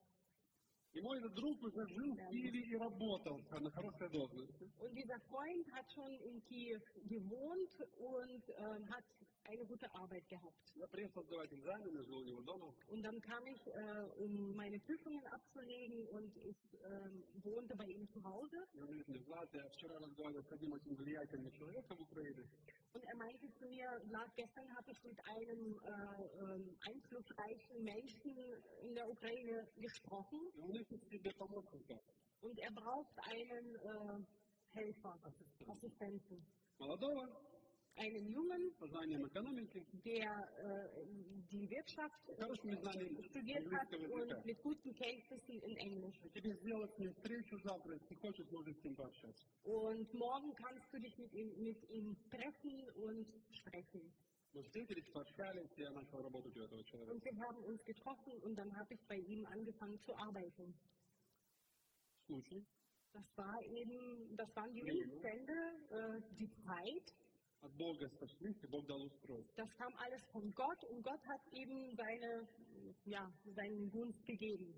И мой этот друг уже жил в Киеве и работал на хорошей должности. Und dieser Freund hat schon in Kiew gewohnt und ähm, hat eine gute Arbeit gehabt. Я приехал сдавать экзамены, жил у него дома. Und dann kam ich, äh, um meine Prüfungen abzulegen und ich ähm, wohnte bei ihm zu Hause. И он говорит мне, Влад, я вчера разговаривал с одним очень влиятельным человеком в Украине. Und er meinte zu mir, Lars, gestern habe ich mit einem äh, ähm, einflussreichen Menschen in der Ukraine gesprochen И он ищет себе помощника. und er braucht einen äh, Helfer, Assistenten. Молодого, Einen Jungen, со знанием экономики, der äh, die Wirtschaft с хорошими знаниями studiert hat английского языка. und mit guten Kenntnissen in Englisch. И тебе сделать с ним встречу завтра, если хочешь, можешь с ним пообщаться. Und morgen kannst du dich mit ihm, mit ihm treffen und sprechen. Мы встретились, пообщались, и я начал работать у этого человека. Und wir haben uns getroffen und dann habe ich bei ihm angefangen zu arbeiten. Случай. Das war eben, das waren die Umstände, äh, die Zeit. От Бога сошлись, и Бог дал устройство. Das kam alles von Gott und Gott hat eben seine, ja, seinen Gunst gegeben.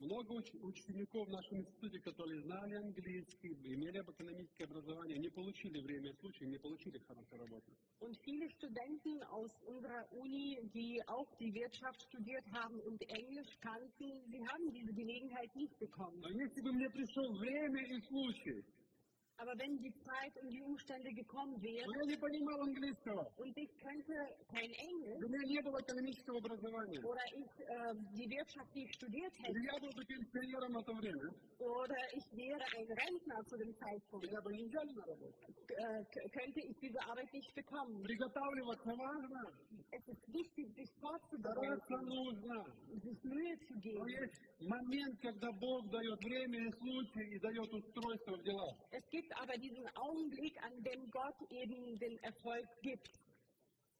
Много уч- учеников в нашем институте, которые знали английский, имели экономическое образование, не получили время и случай, не получили хорошей работы. Und viele Studenten aus unserer Uni, die auch die Wirtschaft studiert haben und Englisch kannten, sie haben diese Gelegenheit nicht bekommen. Но если бы мне пришел время и случай, Aber wenn die Zeit und die Umstände gekommen wären но я не понимал английского, und ich könnte kein Englisch у меня не было экономического образования, oder ich äh, die Wirtschaft nicht studiert hätte или я был бы пенсионером на то время, oder ich wäre ein Rentner zu dem Zeitpunkt, меня бы не взяли на работу. äh, k- könnte ich diese Arbeit nicht bekommen. Приготавливаться важно, Es ist wichtig, sich vorzubereiten, стараться нужно. sich Mühe zu Но geben. есть момент, когда Бог дает время и случай и дает устройство в делах. Es gibt aber diesen Augenblick, an dem Gott eben den Erfolg gibt.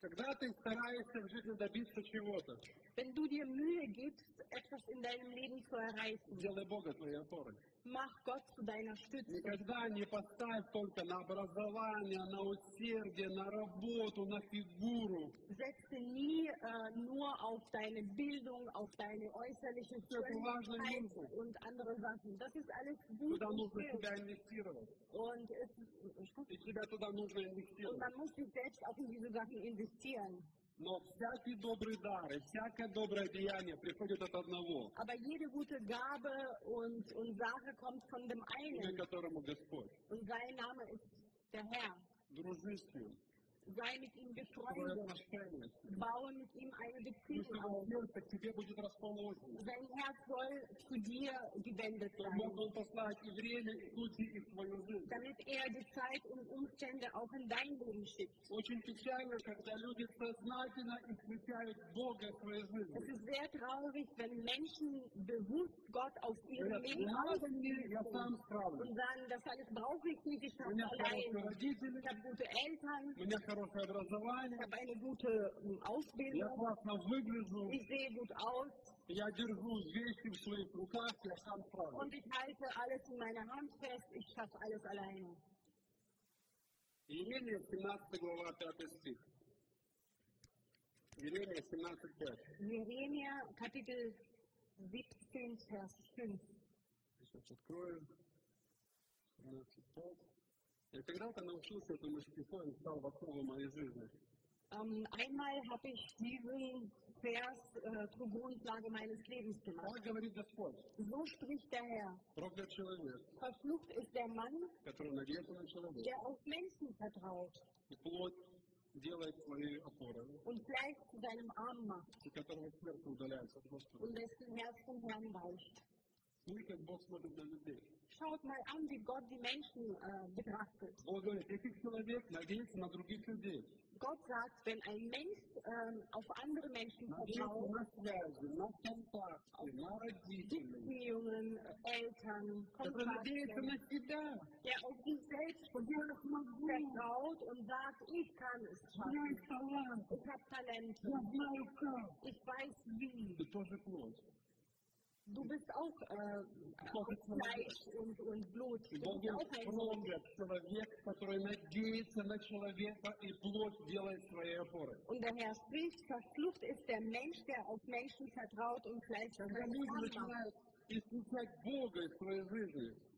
Когда ты стараешься в жизни добиться чего-то, Wenn du dir Mühe gibst, etwas in deinem Leben zu erreichen, делай Бога твоей опорой. mach Gott zu deiner Stütze. Никогда не поставь только на образование, на усердие, на работу, на фигуру. Setze nie äh, nur auf deine Bildung, auf deine äußerliche Schönheit und andere Sachen. Das ist alles gut Туда und нужно schön. себя инвестировать. Und, es, И себя туда нужно und инвестировать. man muss sich selbst auch in diese Sachen investieren. Но всякий добрый дар и всякое доброе деяние приходит от одного, Aber jede gute Gabe und, und Sache kommt von dem имя которому Господь. Und sein Name ist der Herr. Дружи с ним, Sei mit ihm befreundet. Baue mit ihm eine Beziehung auf. Sein Herz soll zu dir gewendet sein. Damit er die Zeit und Umstände auch in dein Leben schickt. Es ist sehr traurig, wenn Menschen bewusst Gott auf ihrem Leben und sagen, das alles brauche ich nicht, ich habe allein. Ich habe gute Eltern. ich образование, habe eine gute ähm, я Ausbildung, классно выгляжу, ich sehe gut aus я держу вещи в своих руках, я сам справлюсь. und ich halte alles in meiner Hand fest, ich schaffe alles alleine. Иеремия 17 глава 5 стих. Иеремия 17 5. Jeremia Kapitel 17, Vers 5. Сейчас открою. 17 5. Я когда-то научился этому стиху, он стал в основу моей жизни. Ähm, einmal habe ich diesen Vers äh, zur Grundlage meines Lebens gemacht. Так говорит Господь. So spricht der Herr. Проклят человек, Verflucht ist der Mann, который надеется на человека. der auf Menschen vertraut И плоть делает своей опорой, und Fleisch zu seinem Arm macht и которого сердце удаляется от Господа. und dessen Herz vom Herrn weicht. Смотри, как Бог смотрит на людей. Schaut mal an, wie Gott die Menschen äh, betrachtet. Бог говорит, если человек надеется на других людей, Gott sagt, wenn ein Mensch ähm, auf andere Menschen надеется vertraut, на связи, на контакты, на родителей, Beziehungen, Eltern, который надеется Kontakte, на себя, der auf sich selbst vertraut und sagt, ich kann es у меня schaffen. есть талант, Ich habe Talente. я знаю как. Ich weiß wie. du bist auch äh, Fleisch und, und Blut. Und der Herr spricht, verflucht ist der Mensch, der auf Menschen vertraut und Fleisch vertraut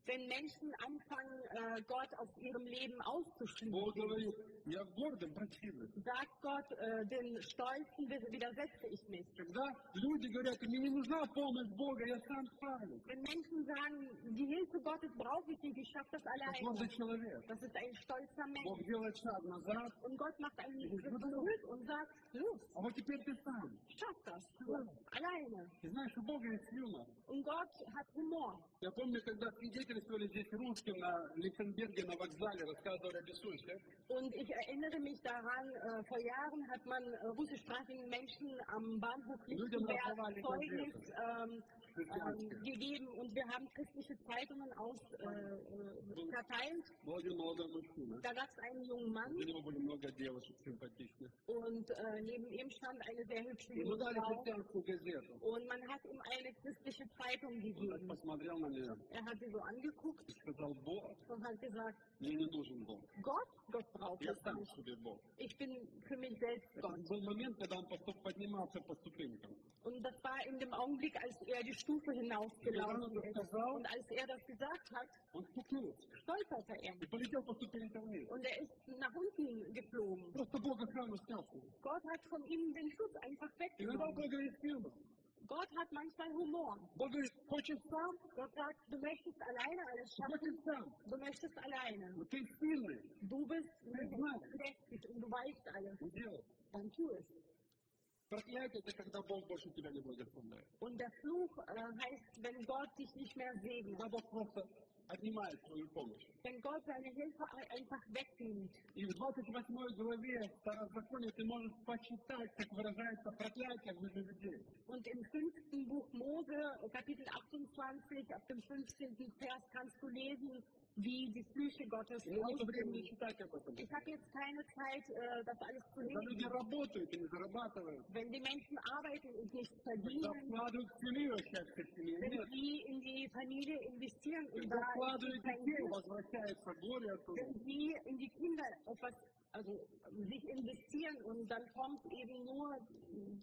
seinen люди Arm macht. начинают исключать Бога из своей жизни, Wenn Menschen anfangen, äh, Gott aus ihrem Leben Бог auszuschließen, говорит, я гордым противен. sagt Gott, äh, den Stolzen wid- widersetze ich mich. Когда люди говорят, мне не нужна помощь Бога, я сам справлюсь. Wenn Menschen sagen, die Hilfe Gottes brauche ich nicht, ich schaffe das Это alleine. гордый человек. Das ist ein stolzer Mensch. Бог делает шаг назад, Und Gott macht einen Schritt zurück und sagt, los, а вот теперь ты сам. schaff das. Alleine. И знаешь, у Бога есть юмор. Und Gott hat Humor. Я помню, когда свидетельствовали здесь русским на Лихтенберге на вокзале, рассказывали о Бесуще, Und ich erinnere mich daran, äh, vor Jahren hat man äh, russischsprachigen Menschen am Bahnhof Lichtenberg раздавали Zeugnis ähm, христианские. ähm, gegeben und wir haben christliche Zeitungen aus, äh, äh, verteilt. Был один молодой мужчина. Da gab es einen jungen Mann У него были много девушек симпатичных. und äh, neben ihm stand eine sehr hübsche Ему junge дали Frau христианскую газету. und man hat ihm eine christliche Zeitung Он так gegeben. посмотрел на нее Er hat sie so angeguckt и сказал, Бог, und hat gesagt, мне не нужен Бог. Gott, Gott braucht Я es сам nicht. себе Bог. Ich bin für mich selbst Gott. Это был момент, когда он поступ- поднимался по ступенькам. Und das war in dem Augenblick, als er die Stufe hinausgelaufen Ja, ist. das war- Und als er das gesagt hat, Он стукнулся stolperte er. и полетел по ступенькам вниз. Und er ist nach unten geflogen. Просто Бог охрану снял. с него. Gott hat von ihm den Schutz einfach Иногда у weggenommen. Бога есть юмор. Gott hat manchmal Humor. Бог говорит, хочешь сам, Gott sagt, du möchtest alleine alles schaffen. хочешь сам. Du möchtest alleine. Но ты сильный. Du bist знаешь. mächtig und du weißt alles. Ну, делай. Dann tu es. Проклятие – это когда Бог больше тебя не благословляет. Und der Fluch äh, heißt, wenn Gott dich nicht mehr segnet. Когда Бог просто Отнимает твою помощь. Wenn Gott seine Hilfe ein- einfach wegnimmt. И в 28 главе Старозакония ты можешь почитать, как выражается проклятие в людей. Und im fünften Buch Mose, Kapitel 28, ab dem 15. Vers, kannst du lesen, wie die Psyche Gottes ja. Ich habe jetzt keine Zeit, äh, das alles zu lesen. Wenn die Menschen arbeiten und nicht verdienen, wenn sie in die Familie investieren und da in die, wenn sie in die Kinder etwas also sich investieren und dann kommt eben nur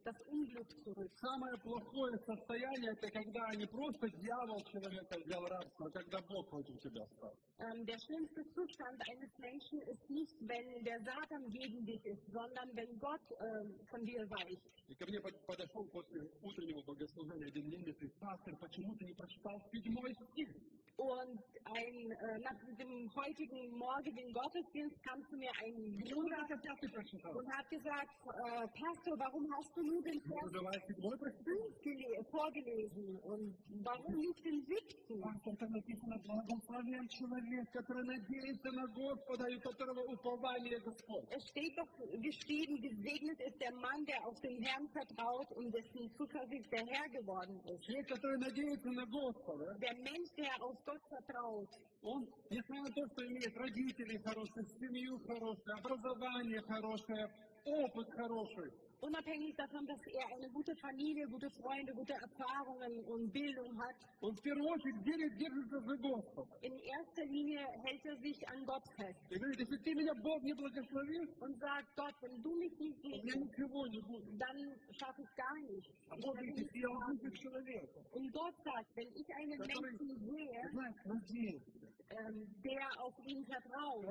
das Unglück zurück. Самое плохое состояние, это когда не просто дьявол человека взял рабство, а когда Бог против тебя стал. Ähm, der schlimmste Zustand eines Menschen ist nicht, wenn der Satan gegen dich ist, sondern wenn Gott ähm, von dir weicht. И ко мне под- подошел после утреннего богослужения один немец и пастор, почему ты не прочитал седьмой стих? Und ein, äh, nach dem heutigen morgigen Gottesdienst kam zu mir ein Почему Bruder ты хотя ты прочитал? und hat gesagt, äh, Pastor, warum hast du nur den Ну, Vers давай седьмой прочитай. 5 gele- vorgelesen und warum nicht den siebten? Пастор, там написано, благословен человек, который надеется на Господа и у которого упование Господь. Es steht doch geschrieben, gesegnet ist der Mann, der auf den Herrn vertraut und dessen Zuversicht der Herr geworden ist. Человек, который надеется на Господа, Der Mensch, der auf Gott vertraut, он, несмотря на то, что имеет родителей хороших, семью хорошую, образование хорошее, опыт хороший, unabhängig davon, dass er eine gute Familie, gute Freunde, gute Erfahrungen und Bildung hat, он в первую очередь держит, держится за Господа. in erster Linie hält er sich an Gott fest И говорит, если ты меня, Бог, не благословишь, und sagt, Gott, wenn du mich nicht у меня segnest, ничего не будет. dann schaffe ich gar nichts. А Ich Бог werde говорит, nichts если я haben. увижу человека, Und Gott sagt, wenn ich einen Который- Menschen sehe, знаешь, надеется, ähm, der auf ihn vertraut,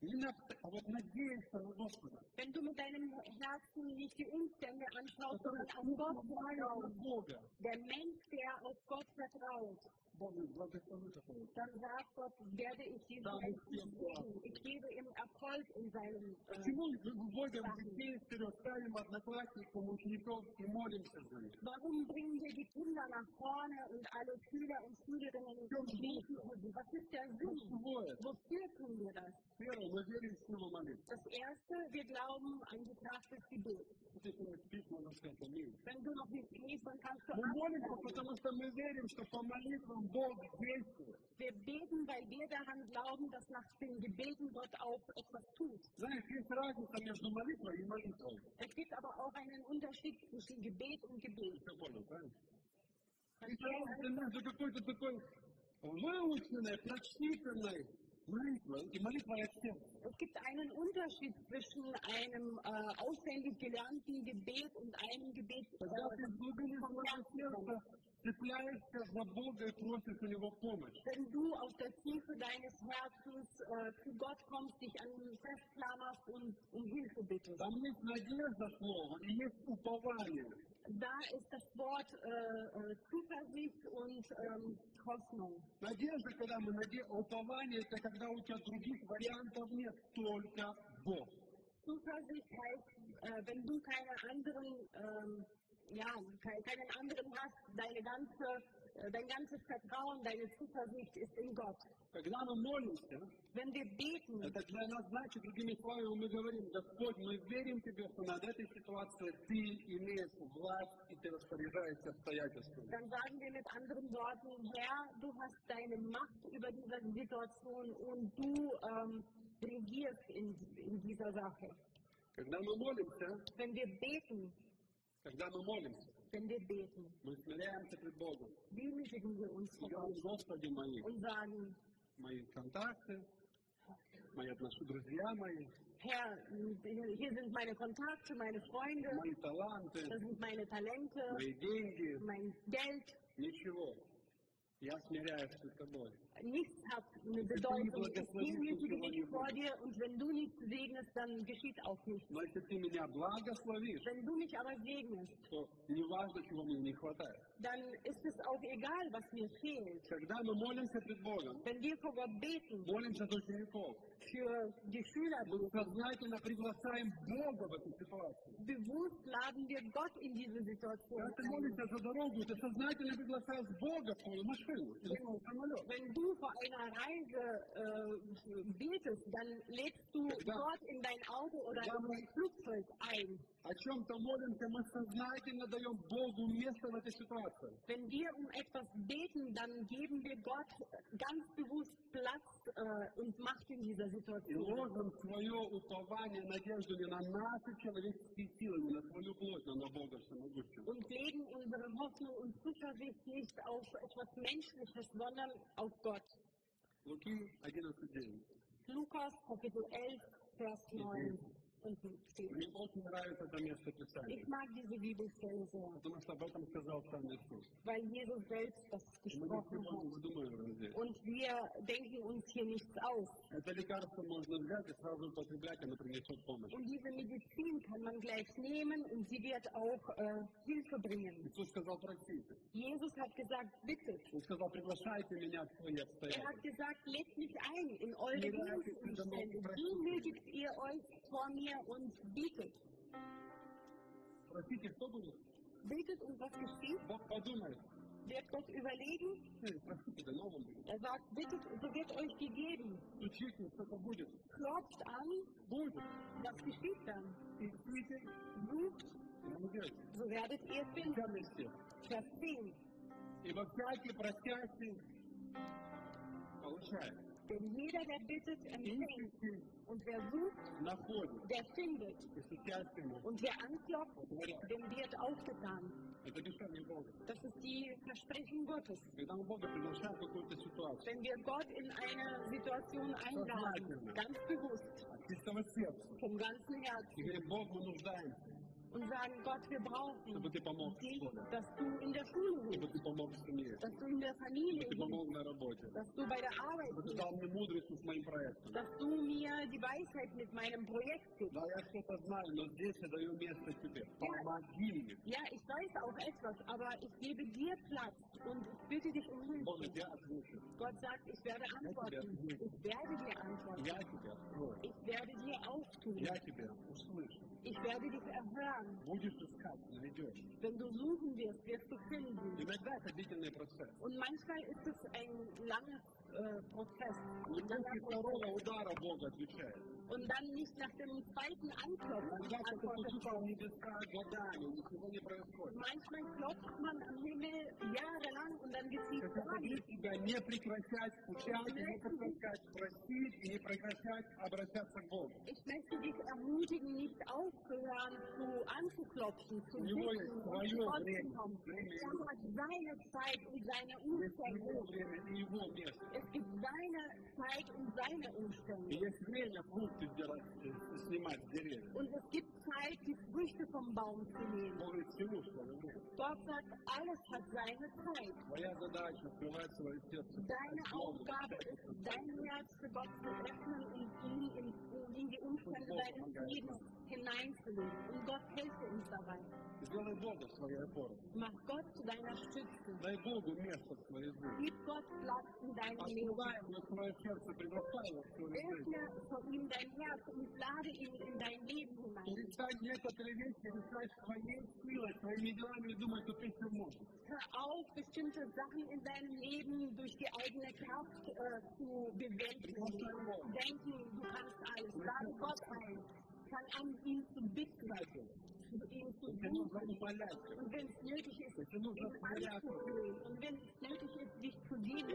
wenn du mit deinem Herzen nicht die Umstände anschaust, sondern an Gott vertraust, der Mensch, der auf Gott vertraut, dann sagt Gott, werde ich diesen Da muss Menschen wir segnen. Ich gebe ihm Erfolg in seinem äh, Почему мы выводим детей вперед, ставим одноклассникам, учеников и молимся за них? Warum bringen wir die Kinder nach vorne und alle Schüler und Schülerinnen und beten für sie? Was ist der Sinn? Ключевое. Wofür tun wir das? Первое, мы верим в силу молитвы. Das erste, wir glauben an die Kraft des Gebets. Если не спишь, можно сказать аминь. Wenn du noch nicht liest, dann kannst du Мы молимся, antworten. потому что мы верим, что по молитвам Бог действует. Wir beten, weil wir daran glauben, dass nach den Gebeten Gott auch etwas tut. Знаешь, есть разница между молитвой и молитвой. Es gibt aber auch einen Unterschied zwischen Gebet und Gebet. Ты понял, правильно? Есть разница между какой-то такой выученной, прочитанной молитвой и молитвой от сердца. Es gibt einen Unterschied zwischen einem äh, auswendig gelernten Gebet und einem Gebet. Когда ты Äh, в глубине своего сердца цепляешься за Бога и просишь у Него помощь. wenn du aus der Tiefe deines Herzens äh, zu Gott kommst, dich an ihn festklammerst und um Hilfe bittest. Там есть надежда слова и есть упование. Da ist das Wort äh, äh, Zuversicht und ähm, Hoffnung. Надежда, когда мы наде... упование, это когда у тебя других вариантов нет, только Бог. Zuversicht heißt, äh, wenn du keine anderen, ähm, ja, ke- keinen anderen hast, deine ganze, äh, dein ganzes Vertrauen, deine Zuversicht ist in Gott. Когда мы молимся, Wenn wir beten, это для нас значит, другими словами, мы говорим, Господь, мы верим Тебе, что над этой ситуацией Ты имеешь власть и Ты распоряжаешься обстоятельствами. dann sagen wir mit anderen Worten, Herr, du hast deine Macht über diese Situation und du ähm, regierst in, in dieser Sache. Когда мы молимся, Wenn wir beten, когда мы молимся, мы смиряемся пред Богом. И говорим, Господи мои, мои контакты, мои отношения, друзья мои, Herr, hier sind meine Kontakte, meine Freunde, мои таланты, das sind meine Talente, мои деньги, mein Geld. ничего. Я смиряюсь перед Тобой. nichts hat eine Bedeutung. Es liegt vor dir und wenn du nichts segnest, dann geschieht auch nichts. Wenn du mich aber segnest, dann ist es auch egal, was mir fehlt. Wenn wir vor Gott beten, für die Schüler bewusst laden wir Gott in diese Situation. Wenn du vor einer Reise äh, betest, dann lädst du Ja. Gott in dein Auto oder in dein Flugzeug ein. О чем-то молимся, мы сознательно даем Богу место в этой ситуации. Wenn wir um etwas beten, dann geben wir Gott ganz bewusst Platz äh, und Macht in dieser И Situation. ложим свое упование, надежду не на наши человеческие силы, не на свою плоть, но на Бога всемогущего. Und legen unsere Hoffnung und Zuversicht nicht auf etwas Menschliches, sondern auf Gott. Gott. Lucas, capítulo 11, verso 9. Ich mag diese Bibelstelle sehr. Weil Jesus selbst das gesprochen hat. Und wir denken uns hier nichts aus. Und diese Medizin kann man gleich nehmen und sie wird auch äh, Hilfe bringen. Jesus hat gesagt, bitte. Er hat gesagt, legt mich ein in eure Lebensumstände. Wie nötigt ihr euch vor mir und bietet. Просите, что будет? Betet und was geschieht? Бог подумает. Wird Gott überlegen? «Эй, Просите, да новым будет. Er sagt, bittet, so wird euch gegeben. Стучите, что-то будет. Klopft an, Будет. was geschieht dann? Ищите, Sucht, и найдете. so werdet ihr finden. Ищите. Vers 10. Ибо всякий просящий получает. Denn jeder, der bittet, empfängt. Und wer sucht, Nachholen. der findet. Und wer anklopft, dem wird aufgetan. Das ist die Versprechen Gottes. Wenn wir Gott in eine Situation einladen, ganz bewusst, vom ganzen Herzen, und sagen, Gott, wir brauchen dich, dass du in der Schule bist, dass du in der Familie bist, dass du bei der Arbeit bist, dass du mir die Weisheit mit meinem Projekt gibst. Ja, ja, ich weiß auch etwas, aber ich gebe dir Platz und ich bitte dich um Hilfe. Gott sagt, ich werde antworten. Ich werde dir antworten. Ich werde. Dir auftun. Я Тебя услышу. Ich werde dich erhören. Будешь искать, найдешь. Wenn du suchen wirst, wirst du finden. Иногда это длительный процесс. Und manchmal ist es ein langer äh, Prozess. И после второго удара Бог отвечает. Und dann nicht nach dem zweiten Anklopfen Иногда кто-то antwortet стучит Gott. в небеса годами, ничего не происходит. Manchmal klopft man am Himmel jahrelang und dann geschieht Хочу gar nichts. побудить тебя не прекращать стучать, и не прекращать просить, и не прекращать обращаться к Богу. Ich möchte dich ermutigen, nicht aufzuhören zu anzuklopfen, zu У него есть bitten, свое zu Gott zu время, kommen. время Er его, hat seine Zeit und seine есть его Umstände. Es gibt seine Zeit und seine Umstände. Und es gibt Zeit, die Früchte vom Baum zu nehmen. Gott sagt, alles hat seine Zeit. Deine Aufgabe ist, dein Herz für Gott zu öffnen und ihn in, in die Umstände deines Lebens hineinzulegen. Und Gott hilft uns dabei. Сделай Бога своей опорой. Mach Gott zu deiner Stütze. Дай Богу место в своей жизни. Gib Gott Platz in deinem Leben. Открывай ему свое сердце, приглашай его в свою жизнь. Öffne vor ihm dein Herz und lade ihn in dein Leben hinein. Перестань некоторые вещи решать своей силой, своими делами и думать, что ты все можешь. Hör auf, bestimmte Sachen in deinem Leben durch die eigene Kraft äh, zu bewältigen. Denken, du kannst alles. Lade Gott Gott ein, fang an, ihn zu bitten, ihn zu suchen. Und wenn es nötig ist, ihn anzufüllen. Und wenn es nötig ist, dich zu dienen.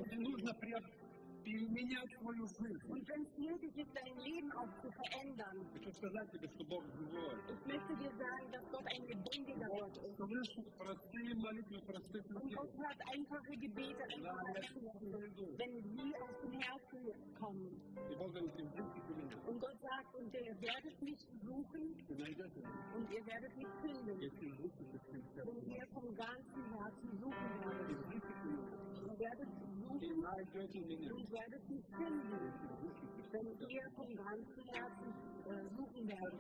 Если нужно пре- переменять свою жизнь. Und wenn es nötig ist, dein Leben auch zu verändern. Хочу сказать тебе, что Бог живой. Ich möchte dir sagen, dass Gott ein lebendiger Gott ist. Слышит простые молитвы простых Und людей. Gott hört einfache Gebete, einfache Menschen, wenn sie aus dem Herzen kommen. И Бог говорит, «Идите ко мне, Und Gott sagt, und ihr werdet mich suchen и найдете меня, und ihr werdet mich finden, если изучите всем сердцем». wenn ihr vom ganzen Herzen suchen werdet. Идите ко мне, Ihr werdet Du solltest mich finden. Wenn Wir vom ganzen Herzen äh, suchen werden.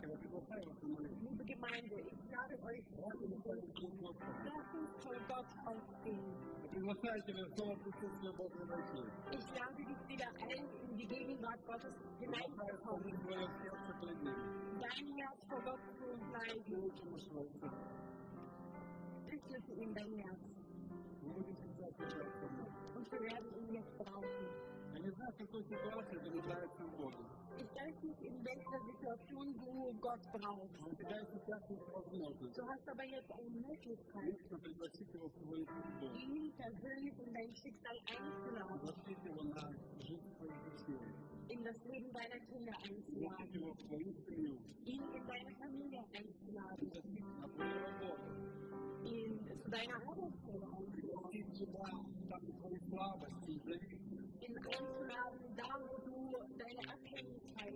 Liebe Gemeinde, ich sage euch, lasst uns vor Gott aufstehen. Ich lade dich wieder ein, in die Gegenwart Gottes hineinzukommen. Dein Herz vor Gott zu bleiben. Bitte ihm dein Herz. Мы будем сейчас держаться вместе. Und wir werden ihn jetzt brauchen. Я не знаю, в какой ситуации ты нуждаешься в Боге. Ich weiß nicht, in welcher Situation du Gott brauchst. Но у тебя есть сейчас есть возможность Du hast aber jetzt eine Möglichkeit, лично пригласить его в свою судьбу. ihn persönlich in dein Schicksal einzuladen, Пригласить его на жизнь своих детей. in das Leben deiner Kinder Пригласить einzuladen, его в свою семью. ihn in deine Familie einzuladen, Пригласить на твою работу. ihn zu deiner Arbeitsstelle einzuladen, Ihn einzuladen, da wo du deine Abhängigkeit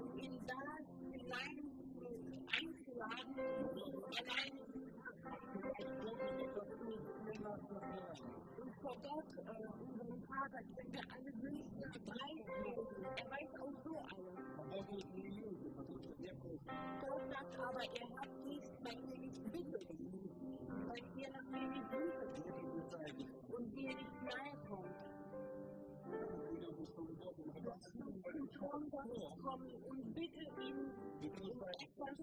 und ihn da hinein einzuladen, allein und vor Gott, unserem Vater, können wir alle Wünsche drei. Er weiß auch so alles. Gott sagt aber, er hat nicht, weil ihr nicht bittet euch hier nach mir die Brücke und dir nicht nahe kommt. Komm, Gott, komm und bitte ihn um etwas,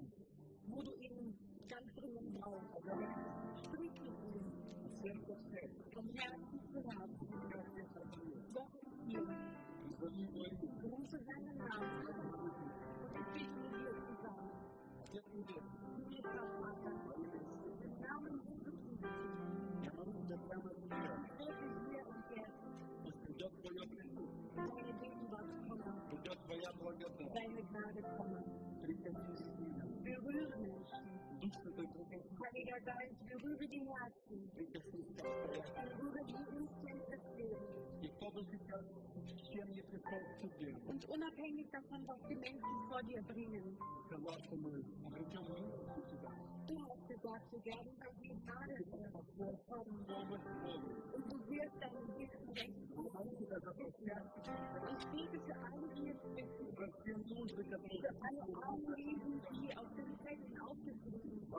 wo du ihn ganz dringend brauchst. Sprich mit ihm. Vom Herzen zu Herzen. Gott ist hier. Rufe seinen Namen. Also Geist, berühre die Herzen. Berühre die Instanz des Lebens. Und unabhängig davon, was die Menschen vor dir bringen. Du hast gesagt, wir werden bei dir baden. Und du wirst deinen Wissen recht. Ich bete für alle, die es wissen. Für alle Augenlesen, die auf den Felsen aufgeschrieben sind.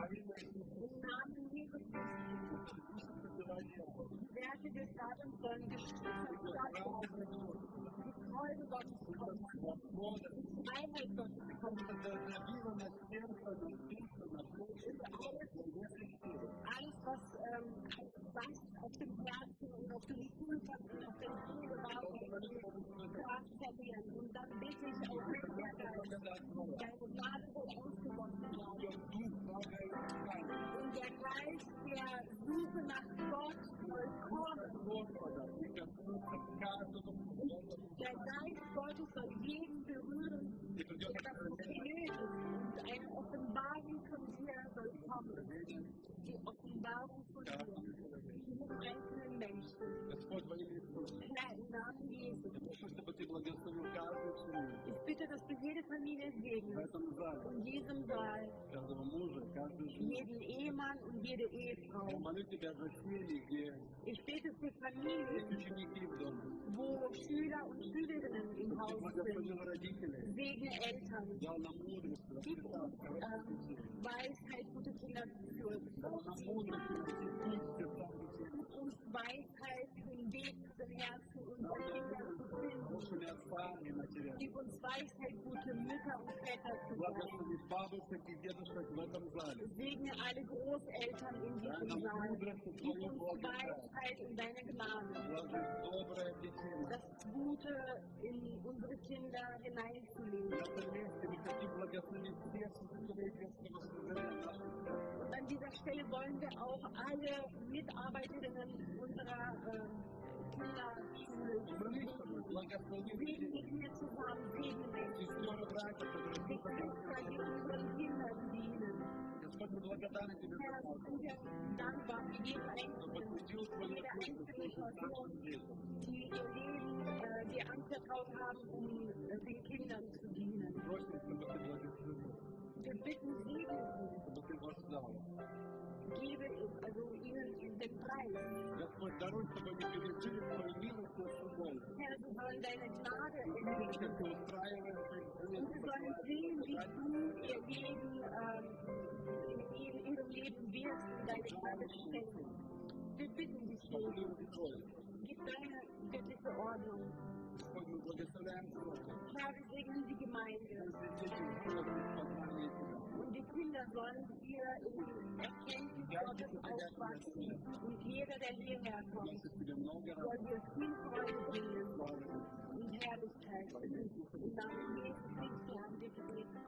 Werke des Vaters sollen gestritten werden. Freude Gottes kommt. Die Einheit Gottes kommt. Alles, was ähm, auf dem Herzen und auf dem Schulkasten, auf dem Schulgewahrung verlieren. Und dann wirklich auch dass der Gnade wird Geist der Suche nach Gott soll Ich bitte, dass du jede Familie segnest. In diesem Saal. Jeden Ehemann und jede Ehefrau. Ich bete für Familien, wo Schüler und Schülerinnen im Haus sind. Wegen Eltern. Gib uns ähm, Weisheit, gute Kinder zu führen. Gib uns. Weisheit, den Weg zum Herzen und Gib uns Weisheit, gute Mütter und Väter zu sein. Segne alle Großeltern in diesem Land. Gib uns Weisheit in deine Gnade. Das Gute in unsere Kinder hineinzulegen. Und an dieser Stelle wollen wir auch alle Mitarbeiterinnen unserer äh, Господь, мы благодарны Тебе за что посвятил свою любовь нашим детям. Die anvertraut haben, um den Kindern zu dienen. Wir bitten, segne uns. Liebe ist also ihnen in den entgleist. Herr, sie sollen deine Gnade entdecken. Und sie sollen sehen, wie du ihr Leben, ähm, in ihrem Leben wirst und deine Gnade schenken. Wir bitten dich, Jesus, gib deine göttliche Ordnung. Herr, wir segnen die Gemeinde. Kinder sollen hier in Erkenntnis Gottes aufwachsen. Und jeder, der hierher kommt, soll hier viel Freude bringen und Herrlichkeit. Im Namen Jesu Christi haben wir gebeten.